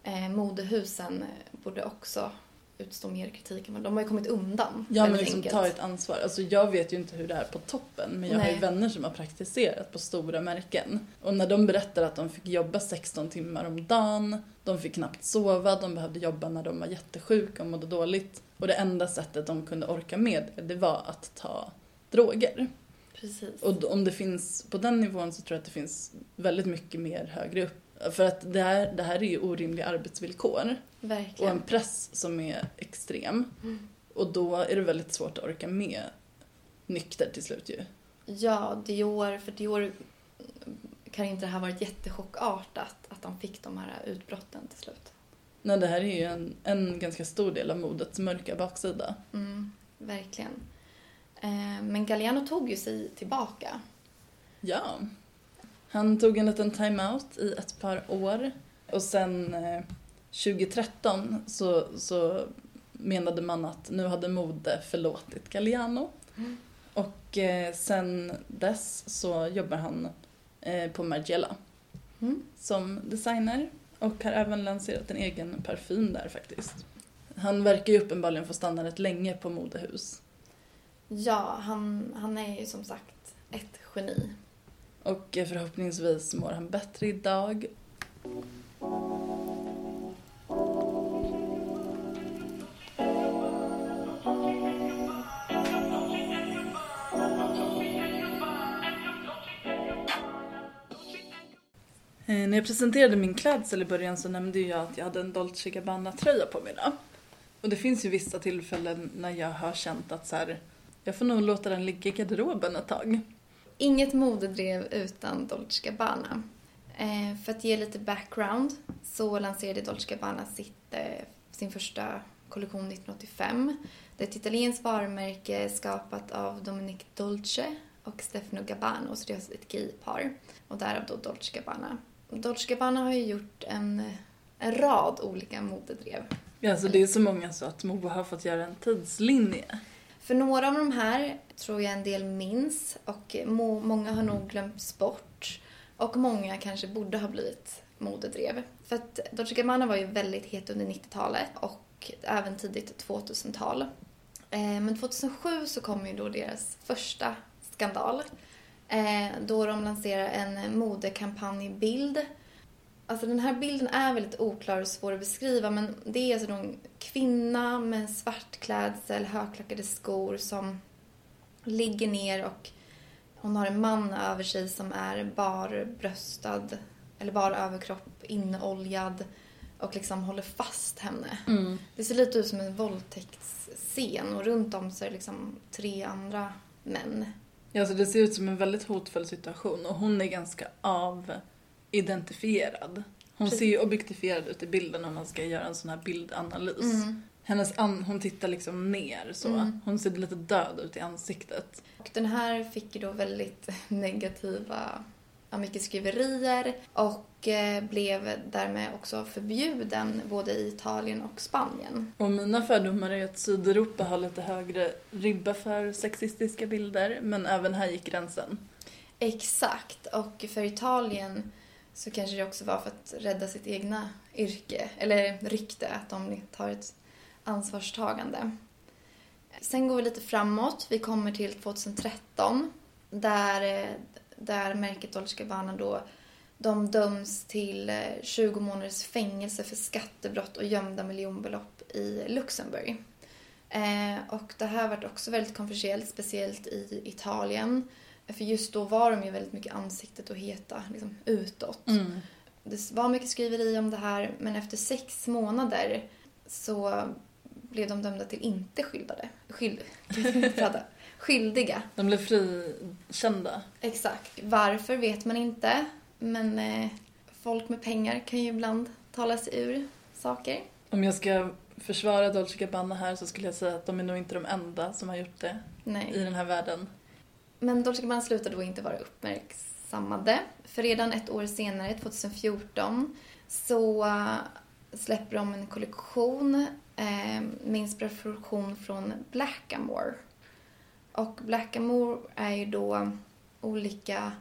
eh, modehusen eh, borde också utstå mer kritik. De har ju kommit undan. Ja men liksom enkelt. ta ett ansvar. Alltså jag vet ju inte hur det är på toppen men jag har ju Nej. vänner som har praktiserat på stora märken. Och när de berättar att de fick jobba 16 timmar om dagen, de fick knappt sova, de behövde jobba när de var jättesjuka och mådde dåligt. Och det enda sättet de kunde orka med det var att ta droger. Precis. Och om det finns på den nivån så tror jag att det finns väldigt mycket mer högre upp. För att det här, det här är ju orimliga arbetsvillkor och en Verkligen. press som är extrem. Mm. Och då är det väldigt svårt att orka med nykter till slut ju. Ja, Dior, för Dior kan inte det här varit jättechockartat att de fick de här utbrotten till slut. Nej, det här är ju en, en ganska stor del av modets mörka baksida. Mm, verkligen. Eh, men Galliano tog ju sig tillbaka. Ja. Han tog en liten time-out i ett par år och sen eh, 2013 så, så menade man att nu hade mode förlåtit Galliano. Mm. Och eh, sen dess så jobbar han eh, på Margiela Mm. som designer och har även lanserat en egen parfym där faktiskt. Han verkar ju uppenbarligen få stanna rätt länge på modehus. Ja, han, han är ju som sagt ett geni. Och förhoppningsvis mår han bättre idag. Eh, när jag presenterade min klädsel i början så nämnde jag att jag hade en Dolce Gabbana-tröja på mig då. Och det finns ju vissa tillfällen när jag har känt att så här, jag får nog låta den ligga i garderoben ett tag. Inget modedrev utan Dolce Gabbana. Eh, för att ge lite background så lanserade Dolce Gabbana sitt, eh, sin första kollektion 1985. Det är ett italienskt varumärke skapat av Dominic Dolce och Stefano Gabbano, så det är alltså ett gaypar. Och därav då Dolce Gabbana. Dolce Gabbana har ju gjort en, en rad olika modedrev. Ja, så det är så många så att Moa har fått göra en tidslinje. För några av de här tror jag en del minns och må, många har nog glömts bort. Och många kanske borde ha blivit modedrev. För att Dolce Gabbana var ju väldigt het under 90-talet och även tidigt 2000-tal. Eh, men 2007 så kom ju då deras första skandal. Eh, då de lanserar en modekampanjbild. Alltså den här bilden är väldigt oklar och svår att beskriva men det är alltså en kvinna med svart klädsel, högklackade skor som ligger ner och hon har en man över sig som är barbröstad eller bar överkropp, inoljad och liksom håller fast henne. Det ser lite ut som en våldtäktsscen och runt om så är det liksom tre andra män. Ja, alltså det ser ut som en väldigt hotfull situation och hon är ganska avidentifierad. Hon ser ju objektifierad ut i bilden om man ska göra en sån här bildanalys. Hennes an- hon tittar liksom ner så. Hon ser lite död ut i ansiktet. Och den här fick ju då väldigt *laughs* negativa, ja, mycket skriverier och eh, blev därmed också förbjuden både i Italien och Spanien. Och mina fördomar är att Sydeuropa har lite högre ribba för sexistiska bilder, men även här gick gränsen. Exakt, och för Italien så kanske det också var för att rädda sitt egna yrke, eller rykte, att de tar ett ansvarstagande. Sen går vi lite framåt. Vi kommer till 2013 där, där märket Dolce Gabbana då de döms till eh, 20 månaders fängelse för skattebrott och gömda miljonbelopp i Luxemburg. Eh, och det här varit också väldigt kontroversiellt, speciellt i Italien. För just då var de ju väldigt mycket ansiktet och heta liksom, utåt. Det var mycket skriveri om det här, men efter sex månader så blev de dömda till inte skyddade. Skyld, *laughs* skyldiga. De blev frikända. Exakt. Varför vet man inte, men eh, folk med pengar kan ju ibland tala sig ur saker. Om jag ska försvara Dolce Gabbana här så skulle jag säga att de är nog inte de enda som har gjort det i Nej. den här världen. Men Dolce Gabbana slutade då inte vara uppmärksammade. För redan ett år senare, 2014, så eh, släpper de en kollektion eh, med inspiration från Blackamoor. Och Blackamoor är ju då olika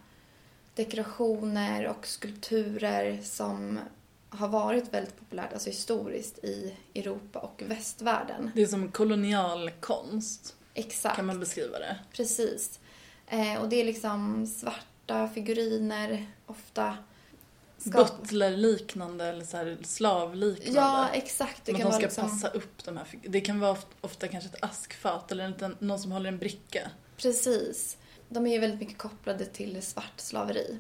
dekorationer och skulpturer som har varit väldigt populärt, alltså historiskt, i Europa och västvärlden. Det är som kolonial konst, Exakt. kan man beskriva det. Precis. Eh, och det är liksom svarta figuriner, ofta Butler-liknande eller så här slavliknande. Ja, exakt. Det Men kan de ska liksom... passa upp de här Det kan vara ofta, ofta kanske ett askfat eller en liten, någon som håller en bricka. Precis. De är ju väldigt mycket kopplade till svart slaveri.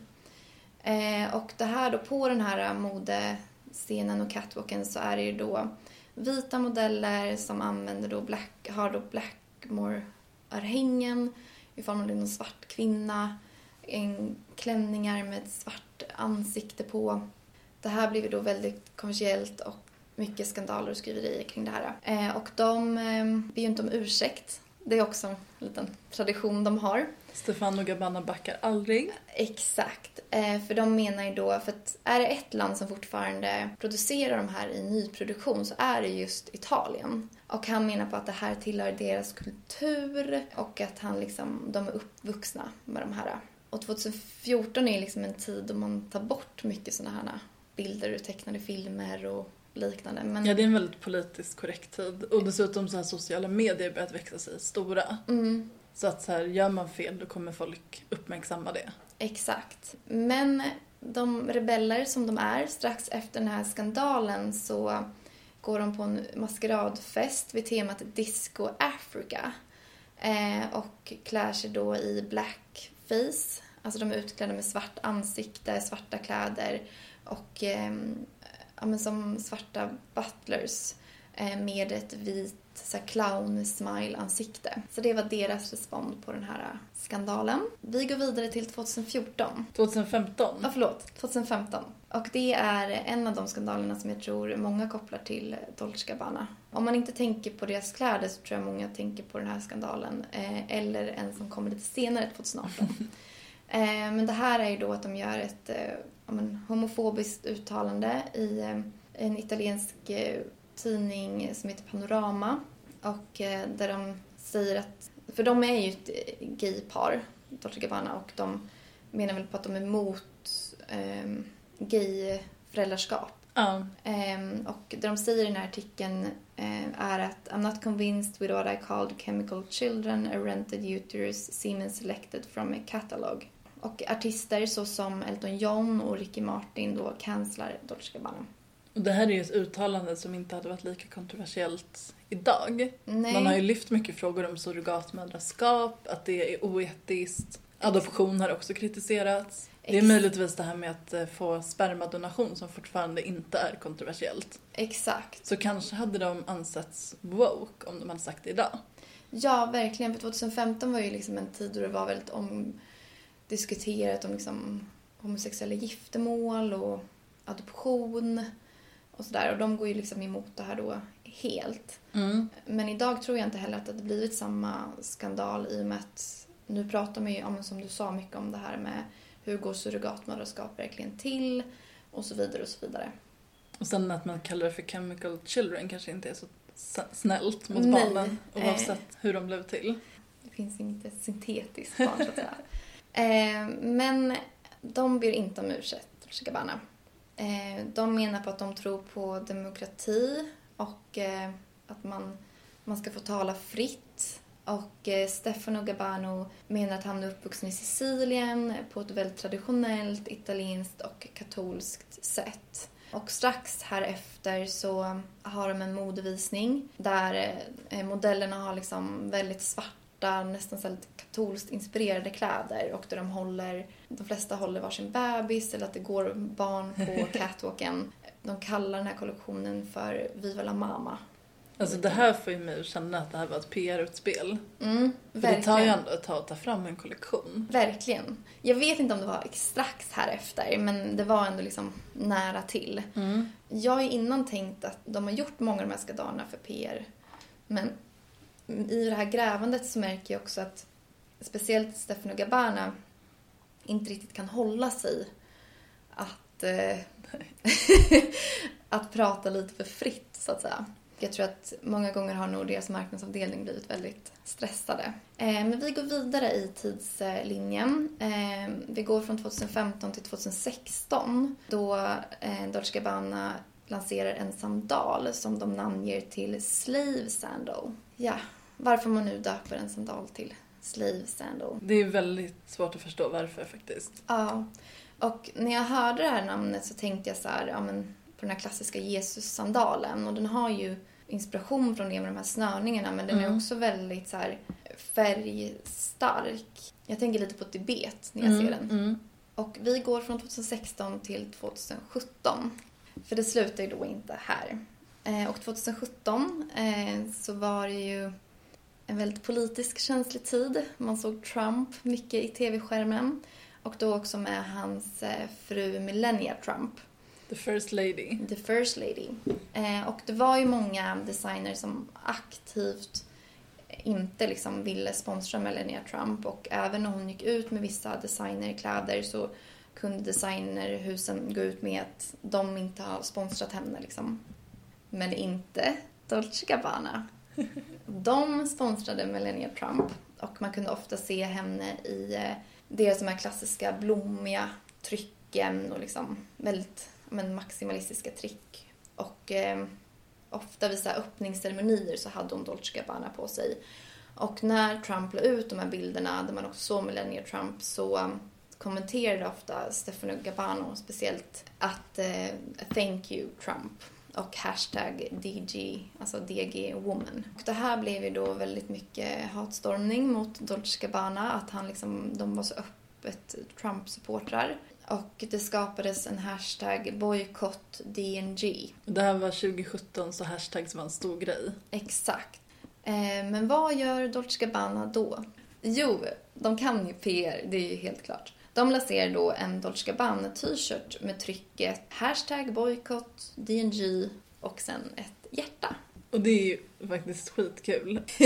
Eh, och det här då, på den här modescenen och catwalken så är det ju då vita modeller som använder då black, har då Blackmore-örhängen i form av en svart kvinna, en klänningar med ett svart ansikte på. Det här blev ju då väldigt kommersiellt och mycket skandaler och skriverier kring det här. Eh, och de eh, ber ju inte om ursäkt. Det är också en liten tradition de har. Stefano Gabbana backar aldrig. Exakt. Eh, för de menar ju då, för att är det ett land som fortfarande producerar de här i nyproduktion så är det just Italien. Och han menar på att det här tillhör deras kultur och att han liksom, de är uppvuxna med de här. Och 2014 är liksom en tid då man tar bort mycket sådana här bilder ur tecknade filmer och liknande. Men, Ja, det är en väldigt politiskt korrekt tid. Och dessutom så har sociala medier börjat växa sig stora. mm, så att så här, gör man fel då kommer folk uppmärksamma det. Exakt. Men de rebeller som de är, strax efter den här skandalen så går de på en maskeradfest vid temat Disco Africa. Eh, och klär sig då i blackface. Alltså de är utklädda med svart ansikte, svarta kläder och eh, ja, men som svarta butlers eh, med ett vit så clown-smile-ansikte. Så det var deras respons på den här skandalen. Vi går vidare till 2014. 2015. Ja, förlåt. 2015. Och det är en av de skandalerna som jag tror många kopplar till Dolce Gabbana. Om man inte tänker på deras kläder så tror jag många tänker på den här skandalen. Eh, eller en som kommer lite senare, 2018. *laughs* eh, men det här är ju då att de gör ett eh, men, homofobiskt uttalande i eh, en italiensk eh, tidning som heter Panorama och eh, där de säger att, för de är ju ett eh, gaypar, Dolce Gabbana, och de menar väl på att de är emot eh, gayföräldraskap. Ja. Ehm, och det de säger i den här artikeln eh, är att I'm not convinced with what I called chemical children, a rented uterus, semen selected from a catalog. Och artister såsom Elton John och Ricky Martin då cancelar Dolce Gabbana. Och det här är ju ett uttalande som inte hade varit lika kontroversiellt idag. Nej. Man har ju lyft mycket frågor om surrogatmödraskap, att det är oetiskt. Adoption har också kritiserats. Det är möjligtvis det här med att eh, få spermadonation som fortfarande inte är kontroversiellt. Exakt. Så kanske hade de ansetts woke om de hade sagt det idag. Ja, verkligen. För 2015 var ju liksom en tid då det var väldigt omdiskuterat om liksom homosexuella giftermål och adoption och sådär. Och de går ju liksom emot det här då helt. Men idag tror jag inte heller att det blivit samma skandal i och med att nu pratar man ju, ja, som du sa, mycket om det här med hur går surrogatmödraskap verkligen till och så vidare och så vidare. Och sen att man kallar det för chemical children kanske inte är så snällt mot Nej. barnen oavsett hur de blev till. Det finns inget syntetiskt barn så att säga. *laughs* eh, men de ber inte om ursäkt. Eh, Eh, de menar på att de tror på demokrati och eh, att man, man ska få tala fritt. Och eh, Stefano Gabbano menar att han är uppvuxen i Sicilien på ett väldigt traditionellt italienskt och katolskt sätt. Och strax härefter så har de en modevisning där modellerna har liksom väldigt svart svarta, nästan så här lite katolskt inspirerade kläder och där de håller, de flesta håller varsin bebis eller att det går barn på *laughs* catwalken. De kallar den här kollektionen för Viva la Mama. Alltså det här får ju mig att känna att det här var ett PR-utspel. Mm, För det tar ju verkligen. ändå ett tag att ta fram en kollektion. Verkligen. Jag vet inte om det var strax härefter, men det var ändå liksom nära till. Jag har ju innan tänkt att de har gjort många av de här skandalerna för PR. Men i det här grävandet så märker jag också att speciellt Stefano Gabbana inte riktigt kan hålla sig att, eh, *laughs* att prata lite för fritt, så att säga. Jag tror att många gånger har nog deras marknadsavdelning blivit väldigt stressade. Eh, men vi går vidare i tidslinjen. Eh, vi går från 2015 till 2016 då eh, Dolce Gabbana lanserar en sandal som de namnger till Slave Sandal. Ja, varför man nu döper en sandal till Slave Sandal. Det är väldigt svårt att förstå varför faktiskt. Ja, och när jag hörde det här namnet så tänkte jag så här, ja men på den här klassiska Jesus-sandalen och den har ju inspiration från det med de här snörningarna men den är också väldigt så här färgstark. Jag tänker lite på Tibet när jag ser den. Mm. Och vi går från 2016 till 2017. För det slutar ju då inte här. Eh, och 2017 eh, så var det ju en väldigt politisk känslig tid. Man såg Trump mycket i tv-skärmen. Och då också med hans eh, fru Melania Trump, The first lady. the first lady. Och det var ju många designers som aktivt inte liksom ville sponsra Melania Trump och även när hon gick ut med vissa designerkläder så kunde designerhusen gå ut med att de inte har sponsrat henne liksom. Men inte Dolce Gabbana. De sponsrade Melania Trump och man kunde ofta se henne i eh, det som de här klassiska blommiga trycken och liksom väldigt men, maximalistiska trick. Och eh, ofta vid så här öppningsceremonier så hade hon Dolce Gabbana på sig. Och när Trump la ut de här bilderna där man också såg Melania Trump så eh, kommenterade ofta Stefano Gabbano speciellt att eh, thank you Trump och hashtag DG, alltså DG woman. Och det här blev ju då väldigt mycket hatstormning mot Dolce Gabbana, att han liksom, de var så öppet Trump-supportrar. Och det skapades en hashtag boycott DNG. Det här var 2017 så hashtags var en stor grej. Exakt. Eh, men vad gör Dolce Gabbana då? Jo, de kan ju PR, det är ju helt klart. De lanserar då en Dolce Gabbana t-shirt med trycket hashtag boycott DNG och sen ett hjärta. Och det är ju faktiskt skitkul. *laughs*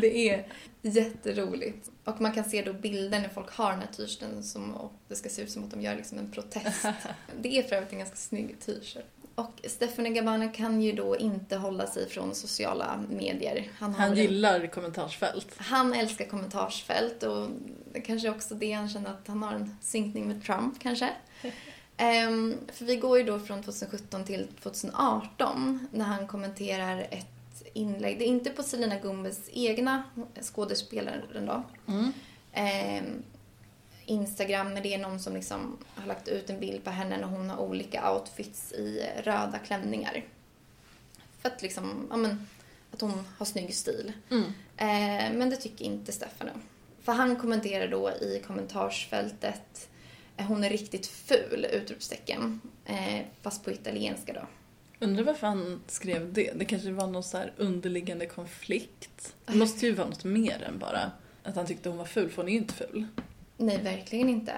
det är jätteroligt. Och man kan se då bilder när folk har den här t-shirten som och det ska se ut som att de gör liksom en protest. *laughs* det är för övrigt en ganska snygg t-shirt. Och Stefano Gabbana kan ju då inte hålla sig från sociala medier. Han väl- gillar kommentarsfält. Han älskar kommentarsfält och det kanske också det han känner att han har en synkning med Trump kanske. *laughs* Ehm, för vi går ju då från 2017 till 2018 när han kommenterar ett inlägg. Det är inte på Selena Gomez egna skådespelaren då. Ehm, Instagram, men det är någon som liksom har lagt ut en bild på henne när hon har olika outfits i röda klänningar. För att liksom, ja men, att hon har snygg stil. Eh, men det tycker inte Stefano. För han kommenterar då i kommentarsfältet eh, hon är riktigt ful! utropstecken. Eh, fast på italienska då. Undrar varför han skrev det. Det kanske var någon så här underliggande konflikt. Det måste ju vara något mer än bara att han tyckte hon var ful, för hon är ju inte ful. Nej, verkligen inte.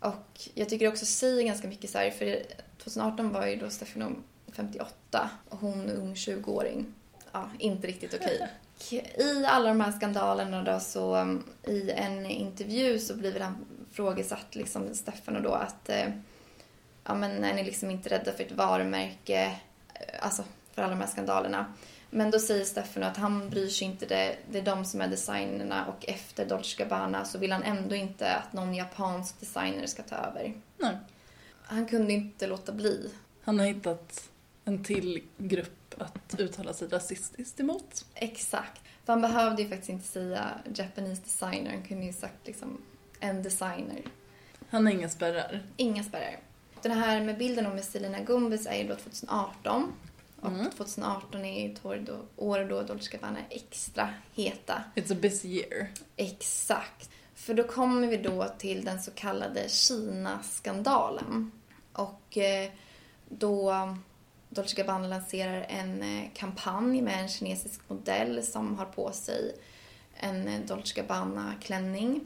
Och jag tycker också säger ganska mycket så här, för 2018 var ju då Stefano 58 och hon ung 20-åring. Ja, inte riktigt okej. *laughs* I alla de här skandalerna då så um, i en intervju så blir väl han frågesatt liksom Stefano då att eh, ja men är ni liksom inte rädda för ett varumärke, eh, alltså för alla de här skandalerna. Men då säger Stefano att han bryr sig inte, det, det är de som är designerna och efter Dolce Gabbana så vill han ändå inte att någon japansk designer ska ta över. Nej. Han kunde inte låta bli. Han har hittat en till grupp att uttala sig rasistiskt emot. Exakt. För han behövde ju faktiskt inte säga Japanese designer, han kunde ju sagt liksom en designer. Han har inga spärrar. Inga spärrar. Den här med bilden med Selena Gomez är ju då 2018. Och 2018 är ju ett år då, år då Dolce Gabbana är extra heta. It's a busy year. Exakt. För då kommer vi då till den så kallade Kina-skandalen. Och eh, då Dolce Gabbana lanserar en eh, kampanj med en kinesisk modell som har på sig en eh, Dolce Gabbana-klänning.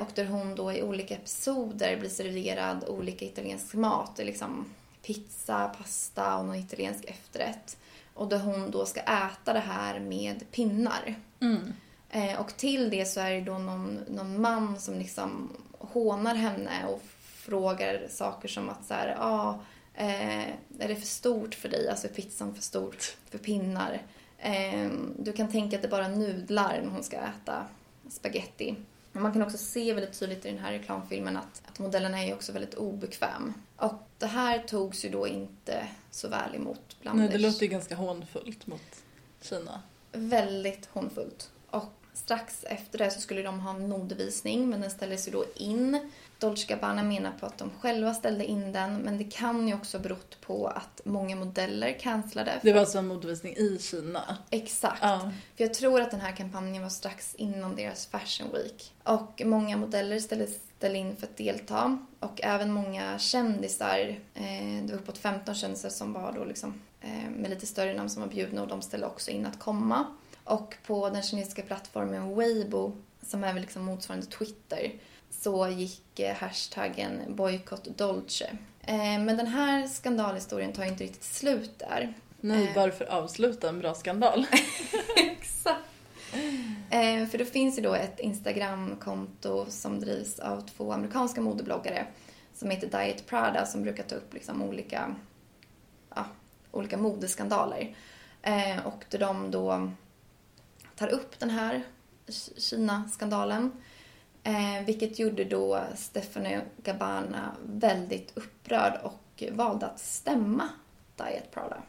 Och där hon då i olika episoder blir serverad olika italiensk mat. Liksom pizza, pasta och någon italiensk efterrätt. Och där hon då ska äta det här med pinnar. Eh, och till det så är det då någon, någon man som liksom hånar henne och frågar saker som att så här, ah, eh, är det för stort för dig? Alltså är pizzan för stort för pinnar? Eh, du kan tänka att det är bara nudlar när hon ska äta spaghetti. Men man kan också se väldigt tydligt i den här reklamfilmen att, att modellen är också väldigt obekväm. Och det här togs ju då inte så väl emot bland Nej, det låter ju ganska hånfullt mot Kina. väldigt hånfullt. Och strax efter det så skulle de ha en modevisning men den ställdes ju då in. Dolce Gabbana menar på att de själva ställde in den men det kan ju också berott på att många modeller cancellade. Det var alltså en modevisning i Kina. Exakt. Ja. För jag tror att den här kampanjen var strax innan deras Fashion Week. Och många modeller ställde, ställde in för att delta. Och även många kändisar, eh, det var uppåt 15 kändisar som var då liksom eh, med lite större namn som var bjudna och de ställde också in att komma. Och på den kinesiska plattformen Weibo, som är väl liksom motsvarande Twitter, så gick eh, hashtaggen boycott Dolce. Eh, men den här skandalhistorien tar inte riktigt slut där. Nej, Eh. varför avsluta en bra skandal? *laughs* Exakt. För det finns ju då ett Instagramkonto som drivs av två amerikanska modebloggare som heter Diet Prada som brukar ta upp liksom olika, ja, olika modeskandaler. Och där de då tar upp den här Kina-skandalen. Eh, vilket gjorde då Stefano Gabbana väldigt upprörd och valde att stämma Diet Prada.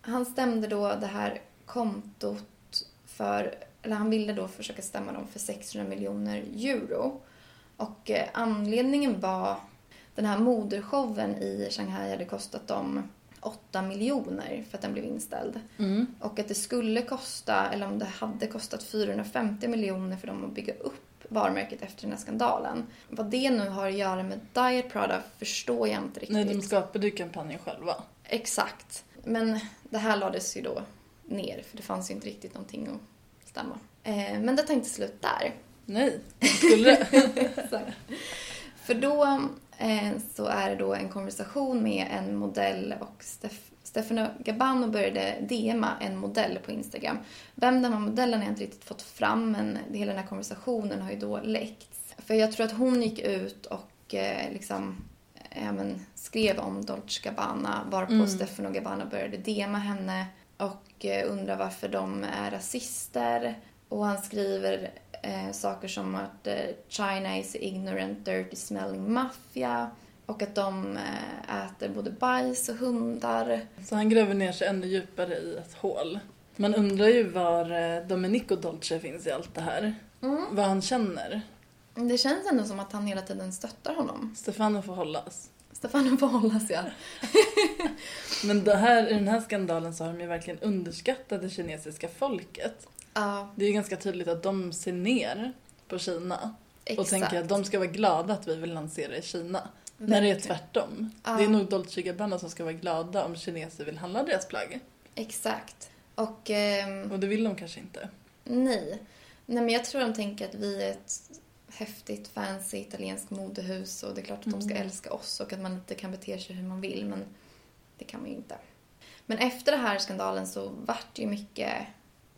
Han stämde då det här kontot för, eller han ville då försöka stämma dem för 600 miljoner euro. Och eh, anledningen var den här modershowen i Shanghai hade kostat dem 8 miljoner för att den blev inställd. Och att det skulle kosta, eller om det hade kostat 450 miljoner för dem att bygga upp varumärket efter den här skandalen. Vad det nu har att göra med Diet Prada förstår jag inte riktigt. Nej, de skapade ju kampanjen själva. Exakt. Men det här lades ju då ner för det fanns ju inte riktigt någonting att stämma. Eh, men det tar inte slut där. Nej, de skulle det. *laughs* *laughs* För då eh, så är det då en konversation med en modell och Stef- Stefano Gabbano började DMa en modell på Instagram. Vem den här modellen har jag inte riktigt fått fram men hela den här konversationen har ju då läckts. För jag tror att hon gick ut och eh, liksom eh, men, skrev om Dolce Gabbana varpå Mm. Stefano Gabbana började dema henne och eh, undrar varför de är rasister. Och han skriver eh, saker som att eh, China is ignorant, dirty smelling mafia och att de eh, äter både bajs och hundar. Så han gräver ner sig ännu djupare i ett hål. Man undrar ju var eh, Domenico Dolce finns i allt det här. Vad han känner. Det känns ändå som att han hela tiden stöttar honom. Stefano får hållas. Stefano får hållas, ja. *laughs* Men det här, i den här skandalen så har de ju verkligen underskattat det kinesiska folket. Ja, Det är ju ganska tydligt att de ser ner på Kina. Och exakt. tänker att de ska vara glada att vi vill lansera i Kina. När det är tvärtom. Ja. Det är nog Dolce Gabbana som ska vara glada om kineser vill handla deras plagg. Exakt. Och ehm, Och det vill de kanske inte. nej. Nej, men jag tror de tänker att vi är ett häftigt, fancy italienskt modehus och det är klart att de ska älska oss och att man inte kan bete sig hur man vill, men det kan man ju inte. Men efter den här skandalen så vart det ju mycket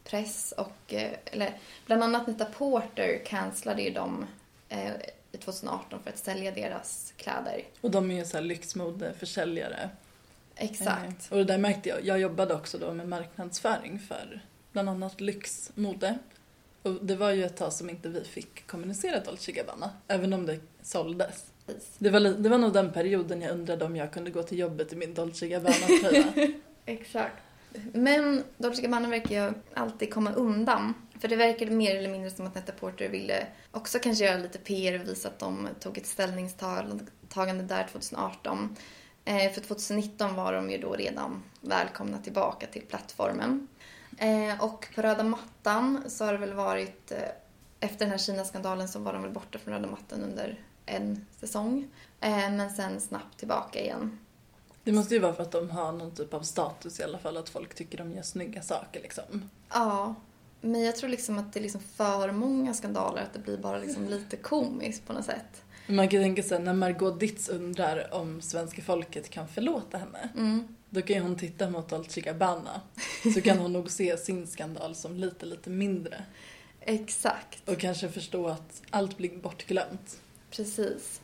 press och, eh, eller bland annat Netta Porter cancellade ju dem eh, 2018 för att sälja deras kläder. Och de är ju så här lyxmodeförsäljare. Exakt. Eh, Och det där märkte jag. Jag jobbade också då med marknadsföring för bland annat lyxmode. Och det var ju ett tag som inte vi fick kommunicera Dolce Gabbana, även om det såldes. Precis. Det var, det var nog den perioden jag undrade om jag kunde gå till jobbet i min Dolce Gabbana-tröja. *laughs* Exakt. Men Dolce Gabbana verkar ju alltid komma undan. För det verkade mer eller mindre som att Netta Porter ville också kanske göra lite PR och visa att de tog ett ställningstagande där 2018. Eh, för 2019 var de ju då redan välkomna tillbaka till plattformen. Eh, och på röda mattan så har det väl varit, eh, efter den här Kina-skandalen så var de väl borta från röda mattan under en säsong. Eh, men sen snabbt tillbaka igen. Det måste ju vara för att de har någon typ av status i alla fall, att folk tycker de gör snygga saker liksom. Ja, men jag tror liksom att det är liksom för många skandaler att det blir bara liksom lite komiskt på något sätt. Man kan tänka sig när Margot Ditz undrar om svenska folket kan förlåta henne. Mm. Då kan ju hon titta mot Dolce Gabbana. Så kan hon nog se sin skandal som lite, lite mindre. Exakt, Och kanske förstå att allt blir bortglömt. precis.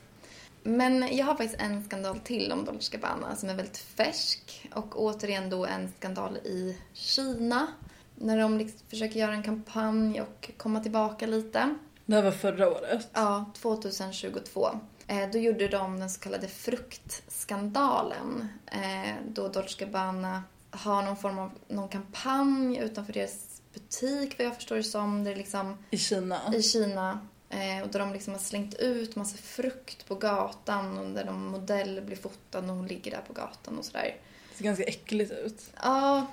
Men jag har faktiskt en skandal till om Dolce Gabbana som är väldigt färsk och återigen då en skandal i Kina. När de liksom försöker göra en kampanj och komma tillbaka lite. Det här var förra året. Ja, 2022. Eh, då gjorde de den så kallade fruktskandalen. Eh, då Dolce Gabbana har någon form av någon kampanj utanför deras butik, vad jag förstår det som. Det är liksom I Kina. i Kina. Eh, och där de liksom har slängt ut massa frukt på gatan och där någon modell blir fotad när hon ligger där på gatan och sådär. Det ser ganska äckligt ut. Ja,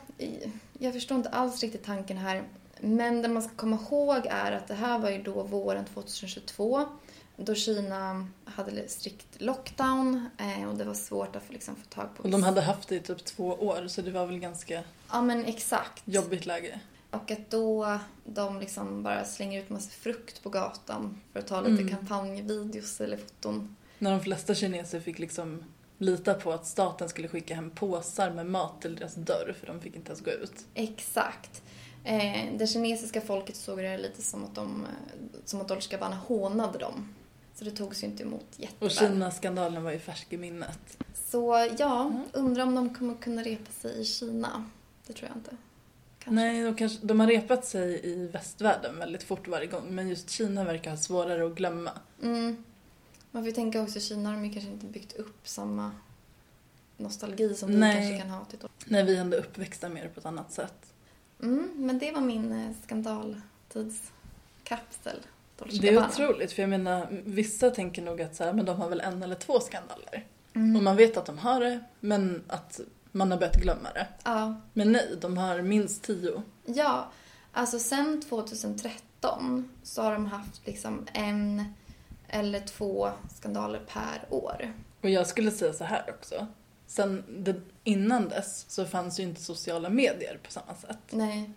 jag förstår inte alls riktigt tanken här. Men det man ska komma ihåg är att det här var ju då våren 2022 då Kina hade strikt lockdown eh, och det var svårt att få, liksom, få tag på... Och de hade haft det i typ två år så det var väl ganska Ja, men exakt. jobbigt läge. Och att då de liksom bara slänger ut massa frukt på gatan för att ta lite Mm. kampanjvideos eller foton. När de flesta kineser fick liksom lita på att staten skulle skicka hem påsar med mat till deras dörr för de fick inte ens gå ut. Exakt. Eh, det kinesiska folket såg det lite som att, de, eh, som att Dolce hånade dem. Så det togs ju inte emot Och jätteväl. Kina-skandalen var ju färsk i minnet. Så ja, Mm. undrar om de kommer kunna repa sig i Kina. Det tror jag inte. Kanske. Nej, de, kanske, de har repat sig i västvärlden väldigt fort varje gång men just Kina verkar ha svårare att glömma. Mm. Man får ju tänka också, Kina har de ju kanske inte byggt upp samma nostalgi som vi Nej. kanske kan ha till då. När vi ändå är uppväxta mer på ett annat sätt. Mm, men det var min eh, skandaltidskapsel. Det är otroligt för jag menar vissa tänker nog att så här, men de har väl en eller två skandaler. Mm. Och man vet att de har det men att man har börjat glömma det. Ja. Men nej, de har minst tio. Ja, alltså sen 2013 så har de haft liksom en eller två skandaler per år. Och jag skulle säga så här också. Sen det, innan dess så fanns ju inte sociala medier på samma sätt. Nej,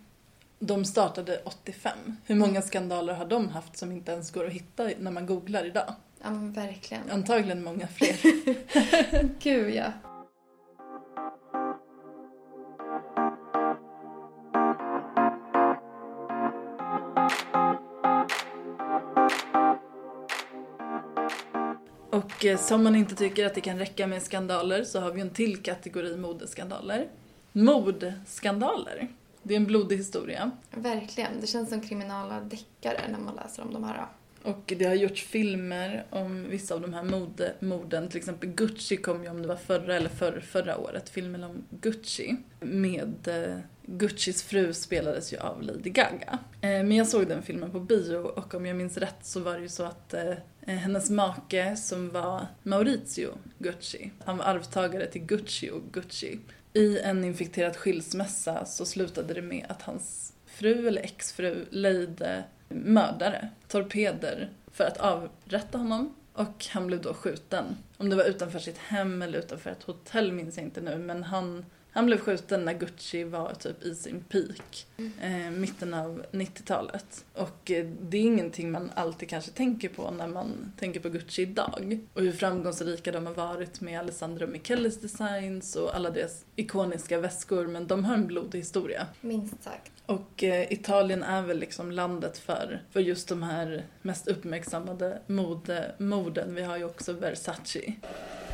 De startade 85. Hur många skandaler har de haft som inte ens går att hitta när man googlar idag? ja men verkligen. Antagligen många fler. *laughs* Gud ja. Och som man inte tycker att det kan räcka med skandaler så har vi en till kategori modeskandaler. Mordskandaler. Det är en blodig historia. Verkligen. Det känns som kriminala deckare när man läser om de här. Och det har gjorts filmer om vissa av de här mode, morden. Till exempel Gucci kom ju om det var förra eller förra, förra året. Filmen om Gucci. Med eh, Guccis fru spelades ju av Lady Gaga. Eh, men jag såg den filmen på bio och om jag minns rätt så var det ju så att eh, hennes make som var Maurizio Gucci, han var arvtagare till Gucci och Gucci. I en infekterad skilsmässa så slutade det med att hans fru eller exfru lejde mördare, torpeder, för att avrätta honom. Och han blev då skjuten. Om det var utanför sitt hem eller utanför ett hotell minns jag inte nu, men han, han blev skjuten när Gucci var typ i sin peak. Eh, mitten av 90-talet. Och eh, det är ingenting man alltid kanske tänker på när man tänker på Gucci idag. Och hur framgångsrika de har varit med Alessandro Micheles designs och alla deras ikoniska väskor, men de har en blodig historia. Minst sagt. Och eh, Italien är väl liksom landet för, för just de här mest uppmärksammade modemorden. Vi har ju också Versace.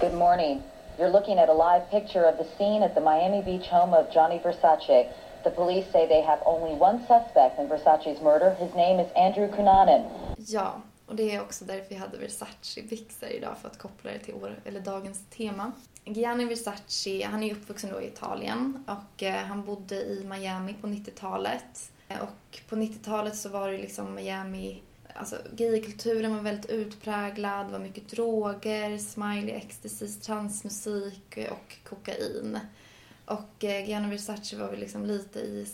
Good morning. You're looking at a live picture of the scene at the Miami Beach home of Johnny Versace. The police say they have only one suspect in Versace's murder. His name is Andrew Cunanan. Ja, och det är också därför vi hade Versace-byxor idag för att koppla det till år, eller dagens tema. Gianni Versace, han är ju uppvuxen då i Italien och eh, han bodde i Miami på 90-talet. Eh, och på 90-talet så var det liksom Miami, alltså gaykulturen var väldigt utpräglad, det var mycket droger, smiley, ecstasy, transmusik och kokain. Och eh, Gianna Versace var väl liksom lite i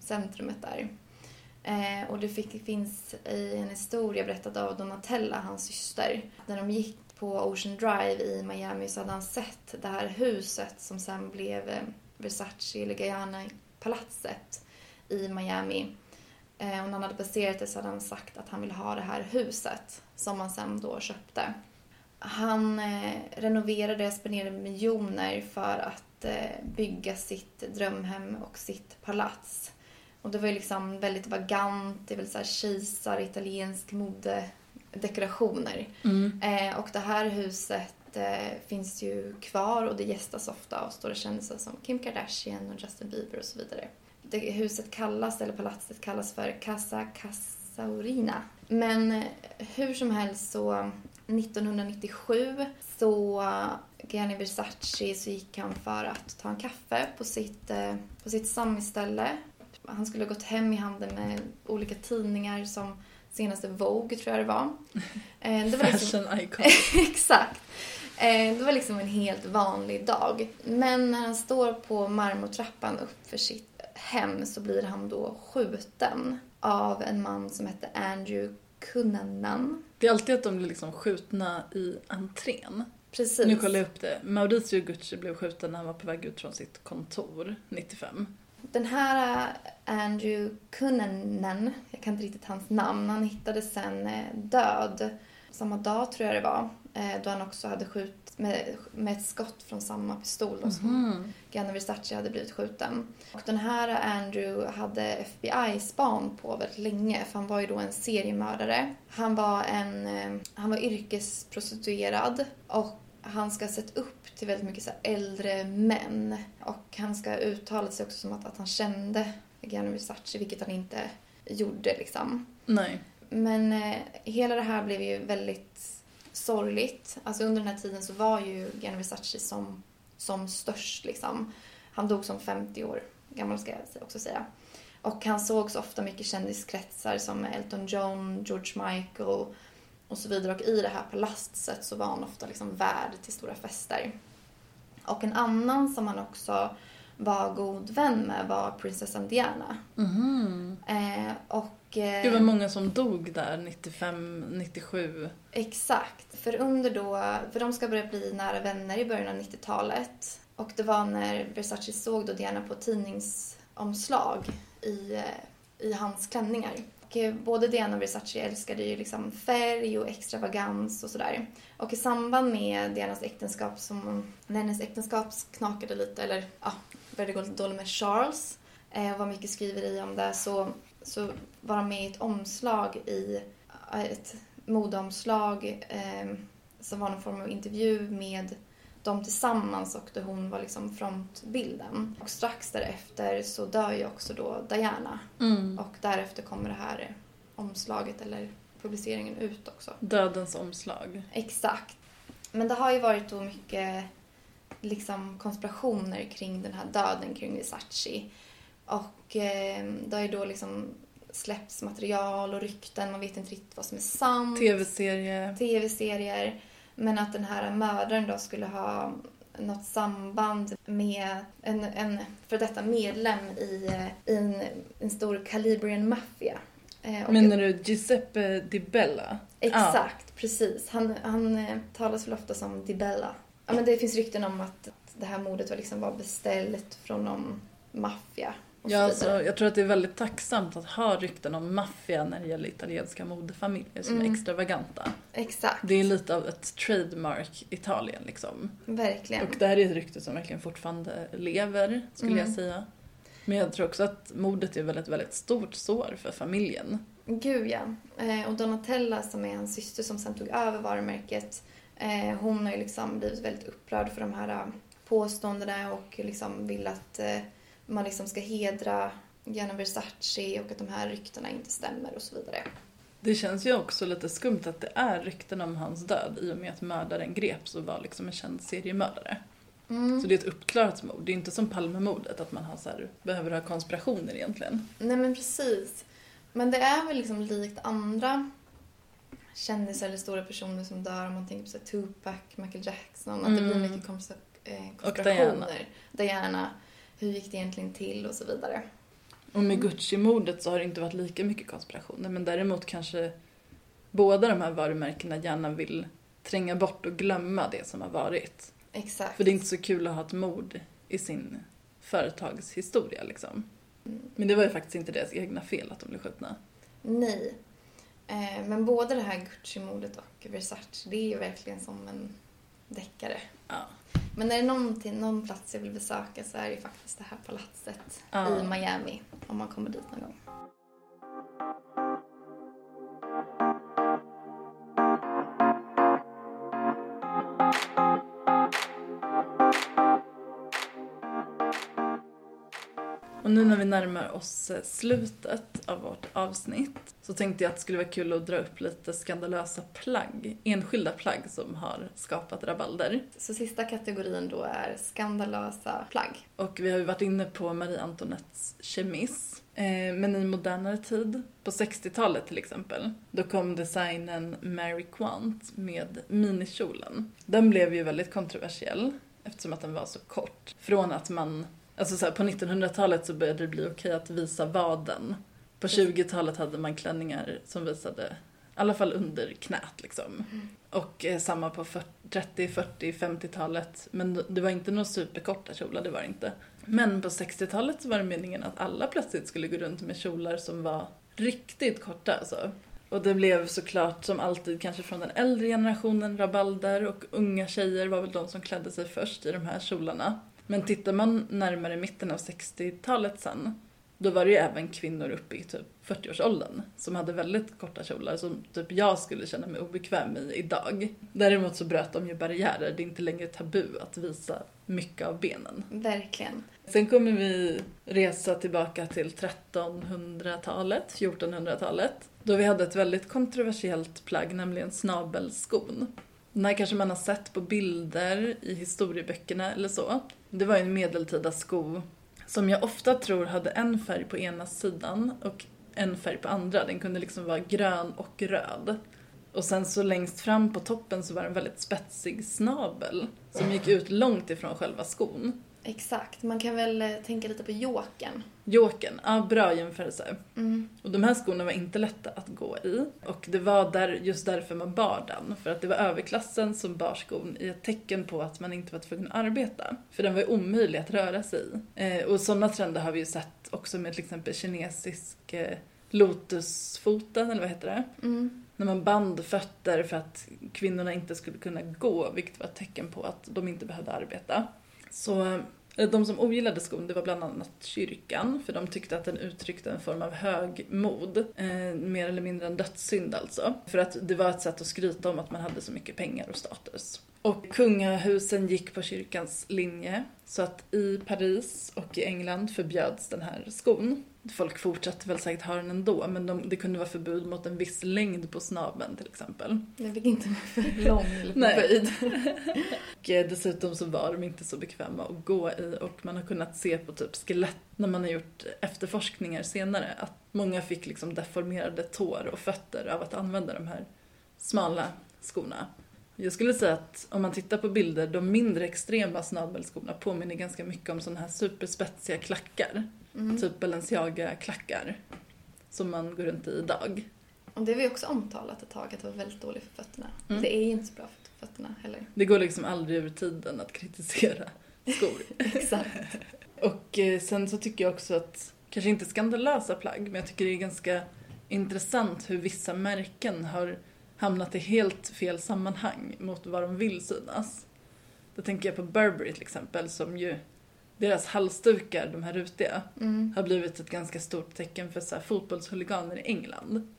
centrumet där. Eh, och det fick, finns i en historia berättad av Donatella, hans syster. När de gick på Ocean Drive i Miami så hade han sett det här huset som sen blev eh, Versace eller Guyana-palatset i Miami. Eh, och när han hade passerat det så hade han sagt att han ville ha det här huset som han sen då köpte. Han eh, renoverade, spenderade miljoner för att eh, bygga sitt drömhem och sitt palats. Och det var ju liksom väldigt vagant, det så här kejsar, italiensk modedekorationer. Eh, och det här huset finns ju kvar och det gästas ofta av stora kändisar som Kim Kardashian och Justin Bieber och så vidare. Det, huset kallas, eller palatset kallas för Casa Casaurina. Men hur som helst så 1997 så Gianni Versace så gick han för att ta en kaffe på sitt, eh, på sitt sammisställe. Han skulle ha gått hem i handen med olika tidningar som senaste Vogue tror jag det var. Eh, Det var liksom, Fashion *laughs* icon. Exakt. Eh, Det var liksom en helt vanlig dag. Men när han står på marmortrappan upp för sitt hem så blir han då skjuten av en man som hette Andrew Cunanan. Det är alltid att de blir liksom skjutna i entrén. Precis. Nu kollar jag upp det. Mauricio Gucci blev skjuten när han var på väg ut från sitt kontor 95. Den här Andrew Cunanan, jag kan inte riktigt hans namn, han hittades sen eh, död samma dag tror jag det var. eh, Då han också hade skjutit med, med ett skott från samma pistol då, som Gianni Versace hade blivit skjuten. Och den här Andrew hade FBI-span på väldigt länge för han var ju då en seriemördare. Han var en, eh, han var yrkesprostituerad och han ska ha sett upp till väldigt mycket så äldre män. Och han ska ha uttalat sig också som att, att han kände Gianni Versace, vilket han inte gjorde liksom. Nej. Men eh, hela det här blev ju väldigt sorgligt. Alltså under den här tiden så var ju Gianni Versace som, som störst liksom. Han dog som 50 år gammal ska jag också säga. Och han sågs ofta mycket i kändiskretsar som Elton John, George Michael och så vidare. Och i det här palatset så var han ofta liksom värd till stora fester. Och en annan som han också var god vän med var prinsessan Diana. Eh, och... Eh, Gud vad många som dog där 95, 97. Exakt. För under då, för de ska börja bli nära vänner i början av 90-talet. Och det var när Versace såg då Diana på tidningsomslag i, eh, i hans klänningar. Och eh, både Diana och Versace älskade ju liksom färg och extravagans och sådär. Och i samband med Dianas äktenskap, som, när hennes äktenskap knakade lite, eller ja, började gå lite dåligt med Charles, eh, var mycket skriveri om det, så, så var han med i ett omslag i, eh, ett modeomslag eh, som var någon form av intervju med dem tillsammans och där hon var liksom frontbilden. Och strax därefter så dör ju också då Diana. Och därefter kommer det här omslaget eller publiceringen ut också. Dödens omslag. Exakt. Men det har ju varit då mycket liksom konspirationer kring den här döden kring Versace. Och eh, det har ju då liksom släppts material och rykten, man vet inte riktigt vad som är sant. Tv-serie. Tv-serier. Men att den här mördaren då skulle ha något samband med en, en för detta medlem i, i en, en stor Calibrian maffia. Eh, Menar du Giuseppe Di Bella? Exakt, precis. Han, han eh, talas väl ofta som Di Bella. Ja, men det finns rykten om att det här mordet var, liksom var beställt från någon maffia. Ja, så alltså, jag tror att det är väldigt tacksamt att ha rykten om maffia när det gäller italienska modefamiljer som Mm. är extravaganta. Exakt, Det är lite av ett trademark Italien liksom. verkligen. Och det här är ett rykte som verkligen fortfarande lever, skulle Mm. jag säga. Men jag tror också att mordet är väl ett väldigt stort sår för familjen. Gud ja. Eh, och Donatella som är hans syster som sen tog över varumärket. Eh, hon har ju liksom blivit väldigt upprörd för de här eh, påståendena och liksom vill att eh, man liksom ska hedra Gianna Versace och att de här ryktena inte stämmer och så vidare. Det känns ju också lite skumt att det är rykten om hans död i och med att mördaren greps och var liksom en känd seriemördare. Mm. Så det är ett uppklarat mord. Det är inte som Palmemordet att man har så här, behöver ha konspirationer egentligen. Nej men precis. Men det är väl liksom likt andra kändisar eller stora personer som dör om man tänker på så Tupac, Michael Jackson. Att det Mm. blir mycket konspira- eh, Och konspirationer. Diana. Hur gick det egentligen till och så vidare. Och med Gucci-mordet så har det inte varit lika mycket konspirationer men däremot kanske båda de här varumärkena gärna vill tränga bort och glömma det som har varit. Exakt. För det är inte så kul att ha ett mord i sin företagshistoria liksom. Men det var ju faktiskt inte deras egna fel att de blev skjutna. Nej. Eh, men både det här Gucci-mordet och Versace, det är ju verkligen som en deckare. Ja. Men är det någonting, någon plats jag vill besöka så är det faktiskt det här palatset Ja. i Miami. Om man kommer dit någon gång. Och nu när vi närmar oss eh, slutet av vårt avsnitt så tänkte jag att det skulle vara kul att dra upp lite skandalösa plagg, enskilda plagg som har skapat rabalder. Så sista kategorin då är skandalösa plagg. Och vi har ju varit inne på Marie Antoinettes kemiss. Eh, men i modernare tid, på 60-talet till exempel, då kom designen Mary Quant med minikjolen. Den blev ju väldigt kontroversiell eftersom att den var så kort. Från att man, alltså så här, på 1900-talet så började det bli okej att visa vaden. På 20-talet hade man klänningar som visade, i alla fall under knät liksom. Och eh, samma på 40, 30, 40, 50-talet. Men det var inte några superkorta kjolar, det var det inte. Men på 60-talet så var det meningen att alla plötsligt skulle gå runt med kjolar som var riktigt korta alltså. Och det blev såklart som alltid kanske från den äldre generationen rabalder och unga tjejer var väl de som klädde sig först i de här kjolarna. Men tittar man närmare mitten av 60-talet sen då var det ju även kvinnor uppe i typ 40-årsåldern som hade väldigt korta kjolar som typ jag skulle känna mig obekväm i idag. Däremot så bröt de ju barriärer, det är inte längre tabu att visa mycket av benen. Verkligen. Sen kommer vi resa tillbaka till 1300-talet, 1400-talet. Då vi hade ett väldigt kontroversiellt plagg, nämligen snabelskon. Den här kanske man har sett på bilder i historieböckerna eller så. Det var ju en medeltida sko som jag ofta tror hade en färg på ena sidan och en färg på andra. Den kunde liksom vara grön och röd. Och sen så längst fram på toppen så var det en väldigt spetsig snabel som gick ut långt ifrån själva skon. Exakt. Man kan väl eh, tänka lite på Jokern. Jokern, ja bra jämförelse. Mm. Och de här skorna var inte lätta att gå i. Och det var där, just därför man bar den. För att det var överklassen som bar skon i ett tecken på att man inte var tvungen att arbeta. För den var ju omöjlig att röra sig i. Eh, och sådana trender har vi ju sett också med till exempel kinesisk eh, lotusfoten, eller vad heter det? Mm. När man band fötter för att kvinnorna inte skulle kunna gå, vilket var ett tecken på att de inte behövde arbeta. Så Eh, Eh, de som ogillade skon, det var bland annat kyrkan, för de tyckte att den uttryckte en form av högmod. Eh, mer eller mindre en dödssynd alltså. För att det var ett sätt att skryta om att man hade så mycket pengar och status. Och kungahusen gick på kyrkans linje, så att i Paris och i England förbjöds den här skon. Folk fortsatte väl säkert ha den ändå, men de, det kunde vara förbud mot en viss längd på snabeln till exempel. Den fick inte vara för lång *laughs* eller för böjd. *laughs* Och eh, dessutom så var de inte så bekväma att gå i och man har kunnat se på typ skelett när man har gjort efterforskningar senare att många fick liksom deformerade tår och fötter av att använda de här smala skorna. Jag skulle säga att om man tittar på bilder, de mindre extrema snabelskorna påminner ganska mycket om sådana här superspetsiga klackar. Mm. Typ Balenciaga-klackar. Som man går runt i idag. Och det har vi också omtalat ett tag att det var väldigt dåligt för fötterna. Mm. Det är ju inte så bra för fötterna heller. Det går liksom aldrig ur tiden att kritisera skor. *laughs* Exakt. Och eh, sen så tycker jag också att, kanske inte skandalösa plagg, men jag tycker det är ganska intressant hur vissa märken har hamnat i helt fel sammanhang mot vad de vill synas. Då tänker jag på Burberry till exempel som ju, deras halsdukar, de här rutiga, Mm. har blivit ett ganska stort tecken för så fotbollshuliganer i England.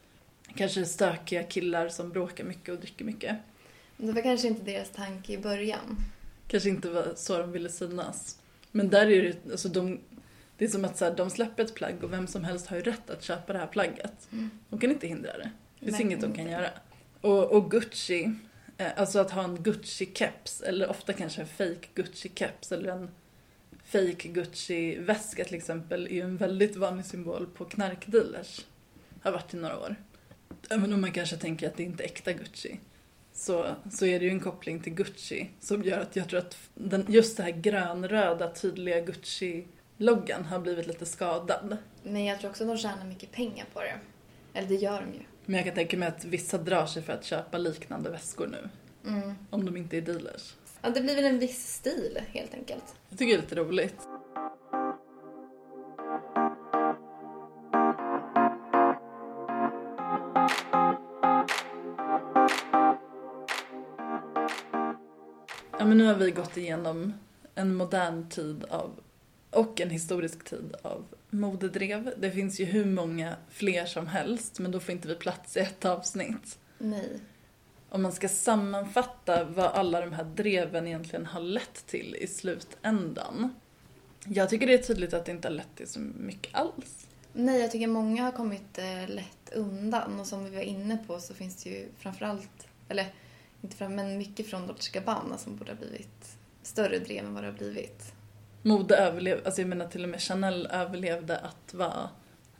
Kanske stökiga killar som bråkar mycket och dricker mycket. Det var kanske inte deras tanke i början. Kanske inte var så de ville synas. Men där är det, alltså de, det är som att så här, de släpper ett plagg och vem som helst har ju rätt att köpa det här plagget. De kan inte hindra det. Det finns Nej, inget de kan inte. göra. Och, och Gucci, eh, alltså att ha en Gucci-keps, eller ofta kanske en fake Gucci-keps eller en fake Gucci-väska till exempel, är ju en väldigt vanlig symbol på knarkdealers. Har varit i några år. Även om man kanske tänker att det inte är äkta Gucci så, så är det ju en koppling till Gucci som gör att jag tror att den, just den här grönröda tydliga Gucci-loggan har blivit lite skadad. Men jag tror också att de tjänar mycket pengar på det. Eller det gör de ju. Men jag kan tänka mig att vissa drar sig för att köpa liknande väskor nu. Mm. Om de inte är dealers. Ja, det blir väl en viss stil helt enkelt. Jag tycker det är lite roligt. Ja men nu har vi gått igenom en modern tid av och en historisk tid av modedrev. Det finns ju hur många fler som helst men då får inte vi plats i ett avsnitt. Nej. Om man ska sammanfatta vad alla de här dreven egentligen har lett till i slutändan. Jag tycker det är tydligt att det inte har lett till så mycket alls. Nej, jag tycker många har kommit eh, lätt undan och som vi var inne på så finns det ju framförallt, eller inte fram, men mycket från Dolce Gabbana som borde ha blivit större drev än vad det har blivit. Mode överlevde, alltså jag menar till och med Chanel överlevde att vara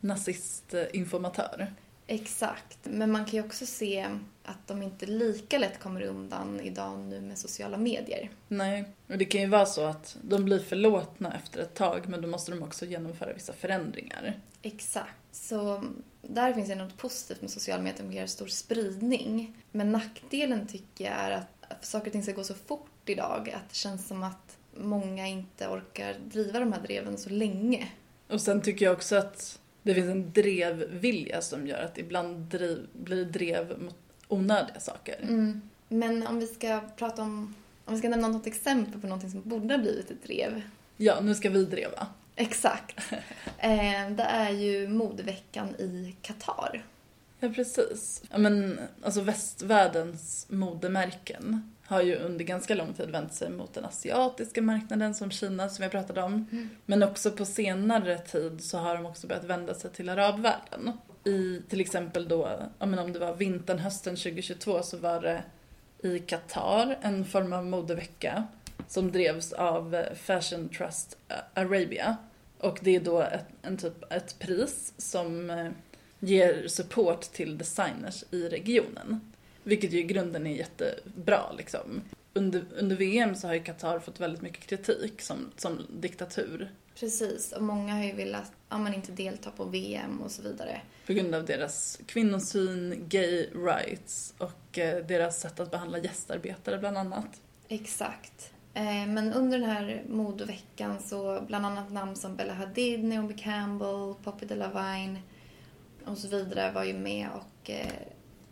nazistinformatör. Exakt, men man kan ju också se att de inte lika lätt kommer undan idag nu med sociala medier. Nej, och det kan ju vara så att de blir förlåtna efter ett tag men då måste de också genomföra vissa förändringar. Exakt. Så där finns det något positivt med sociala medier, ger stor spridning. Men nackdelen tycker jag är att, att saker och ting ska gå så fort idag att det känns som att många inte orkar driva de här dreven så länge. Och sen tycker jag också att det finns en drevvilja som gör att ibland driv, blir drev mot onödiga saker. Mm. Men om vi ska prata om, om vi ska nämna något exempel på någonting som borde ha blivit ett drev. Ja, nu ska vi dreva. Exakt. *laughs* Eh, det är ju modeveckan i Qatar. Ja, precis. Ja, men alltså västvärldens modemärken har ju under ganska lång tid vänt sig mot den asiatiska marknaden som Kina som jag pratade om. Men också på senare tid så har de också börjat vända sig till arabvärlden. I till exempel då, men om det var vintern, hösten 2022 så var det i Qatar en form av modevecka som drevs av eh, Fashion Trust Arabia. Och det är då ett, en typ, ett pris som eh, ger support till designers i regionen. Vilket ju i grunden är jättebra liksom. Under, under VM så har ju Qatar fått väldigt mycket kritik som, som diktatur. Precis, och många har ju velat ja, man inte delta på VM och så vidare. På grund av deras kvinnosyn, gay rights och eh, deras sätt att behandla gästarbetare bland annat. Exakt. Eh, Men under den här modeveckan så bland annat namn som Bella Hadid, Naomi Campbell, Poppy Delevingne och så vidare var ju med och eh,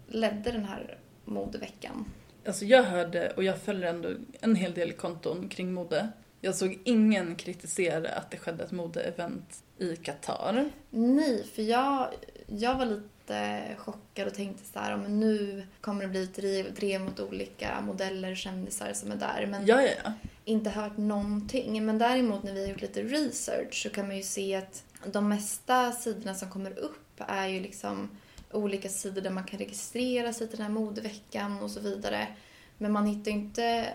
ledde den här modeveckan. Alltså jag hörde, och jag följer ändå en hel del konton kring mode, Jag såg ingen kritisera att det skedde ett modeevent i Qatar. Nej, för jag, jag var lite chockad och tänkte så här, "Ja, men nu kommer det bli ett drev, drev mot olika modeller, kändisar som är där. Men Ja, ja, ja. inte hört någonting. Men däremot när vi har gjort lite research så kan man ju se att de mesta sidorna som kommer upp är ju liksom olika sidor där man kan registrera sig till den här modeveckan och så vidare. Men man hittar inte,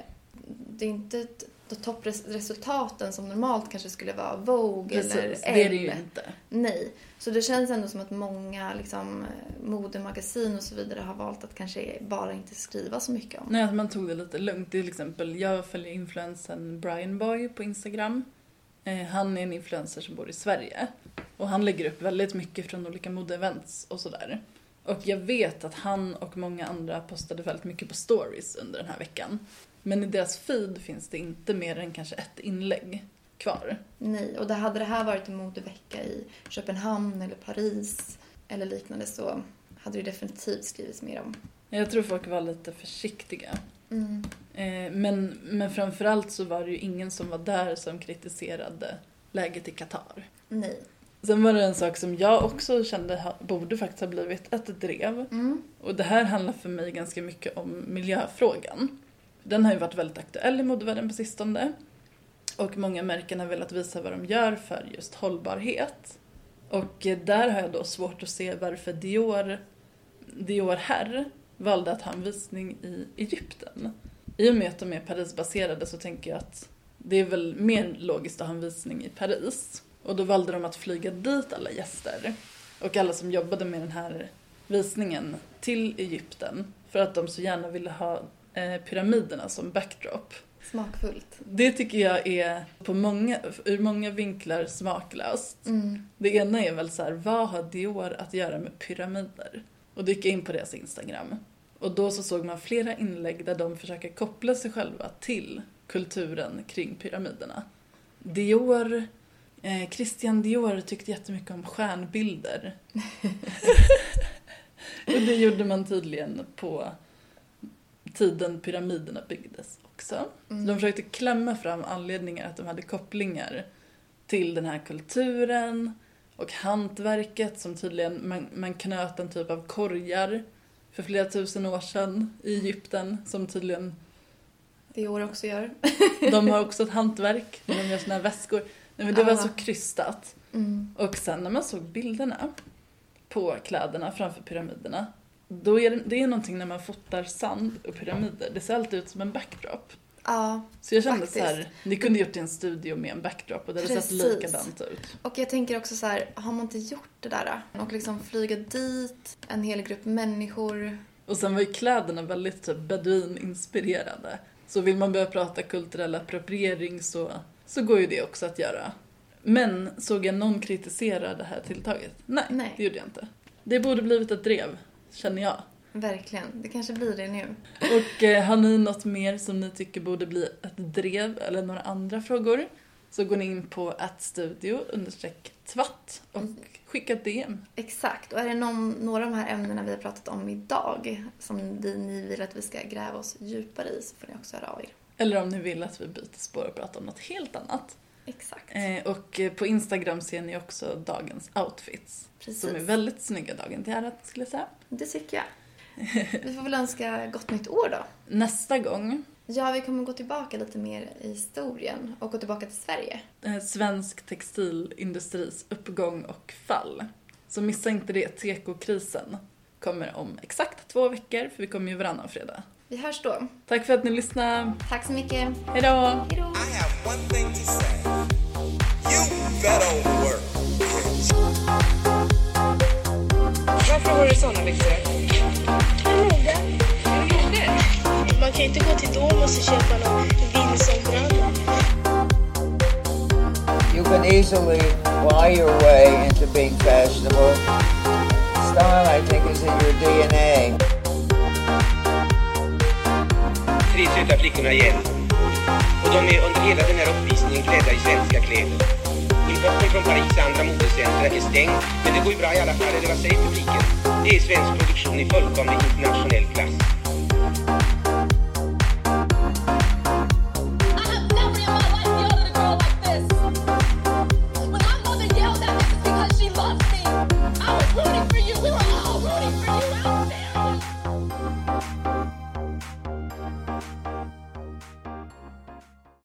det är inte toppresultaten som normalt kanske skulle vara Vogue eller Precis, det är det ju Elle. inte. Nej. Så det känns ändå som att många liksom, modemagasin och så vidare har valt att kanske bara inte skriva så mycket om. Nej, att man tog det lite lugnt. Till exempel, jag följer influensen Brian Boy på Instagram. Eh, han är en influencer som bor i Sverige. Och han lägger upp väldigt mycket från olika modeevents och sådär. Och jag vet att han och många andra postade väldigt mycket på stories under den här veckan. Men i deras feed finns det inte mer än kanske ett inlägg kvar. Nej, och det hade det här varit en modevecka i Köpenhamn eller Paris eller liknande så hade det definitivt skrivits mer om. Jag tror folk var lite försiktiga. Mm. Eh, men, men framförallt så var det ju ingen som var där som kritiserade läget i Qatar. Nej. Sen var det en sak som jag också kände borde faktiskt ha blivit ett drev. Mm. Och det här handlar för mig ganska mycket om miljöfrågan. Den har ju varit väldigt aktuell i modevärlden på sistone. Och många märken har velat visa vad de gör för just hållbarhet. Och eh, där har jag då svårt att se varför Dior, Dior Herr valde att ha en visning i Egypten. I och med att de är Parisbaserade så tänker jag att det är väl mer logiskt att ha en visning i Paris. Och då valde de att flyga dit alla gäster och alla som jobbade med den här visningen till Egypten för att de så gärna ville ha eh, pyramiderna som backdrop. Smakfullt. Det tycker jag är på många, ur många vinklar smaklöst. Mm. Det ena är väl så här, vad har Dior att göra med pyramider? Och jag in på deras Instagram. Och då så såg man flera inlägg där de försöker koppla sig själva till kulturen kring pyramiderna. Dior, eh, Christian Dior tyckte jättemycket om stjärnbilder. *laughs* och det gjorde man tydligen på tiden pyramiderna byggdes också. Så de försökte klämma fram anledningar att de hade kopplingar till den här kulturen och hantverket som tydligen man, man knöt en typ av korgar för flera tusen år sedan i Egypten som tydligen, Det år också gör. *laughs* de har *laughs* också ett hantverk när de gör såna här väskor. Nej men det var så krystat. Mm. Och sen när man såg bilderna på kläderna framför pyramiderna då är det, det är någonting när man fotar sand och pyramider, det ser alltid ut som en backdrop. Ja, Så jag kände Faktiskt. så här, ni kunde gjort en studio med en backdrop och det hade sett Precis. likadant ut. och jag tänker också så här, har man inte gjort det där och liksom flyga dit en hel grupp människor. Och sen var ju kläderna väldigt typ beduininspirerade. Så vill man börja prata kulturell appropriering så, så går ju det också att göra. Men såg jag någon kritisera det här tilltaget? Nej, Nej. det gjorde jag inte. Det borde blivit ett drev, känner jag. Verkligen, det kanske blir det nu. Och eh, har ni något mer som ni tycker borde bli ett drev eller några andra frågor så går ni in på attstudio understreck tvatt och skicka ett DM. Exakt, och är det någon, några av de här ämnena vi har pratat om idag som det, ni vill att vi ska gräva oss djupare i så får ni också höra av er. Eller om ni vill att vi byter spår och pratar om något helt annat. Exakt. Eh, och eh, på Instagram ser ni också dagens outfits. Precis. Som är väldigt snygga dagen till ära skulle jag säga. Det tycker jag. Vi får väl önska gott nytt år då. Nästa gång, Ja, vi kommer gå tillbaka lite mer i historien och gå tillbaka till Sverige. eh, svensk textilindustris uppgång och fall. Så missa inte det, tekokrisen kommer om exakt två veckor för vi kommer ju varannan fredag. Vi hörs då. Tack för att ni lyssnade. Tack så mycket. Hej då! Varför har du såna byxor? Man kan inte gå till Domus och köpa någon Vinson-brallor. You can easily buy your way into being fashionable. Style, I think, is in your DNA. Tre söta flickorna igen. Och de är under hela den här uppvisningen klädda i svenska kläder. Importen från Paris och andra modercenter är stängd, men det går ju bra i alla fall, eller vad säger publiken? Det är svensk produktion i fullkomlig internationell klass.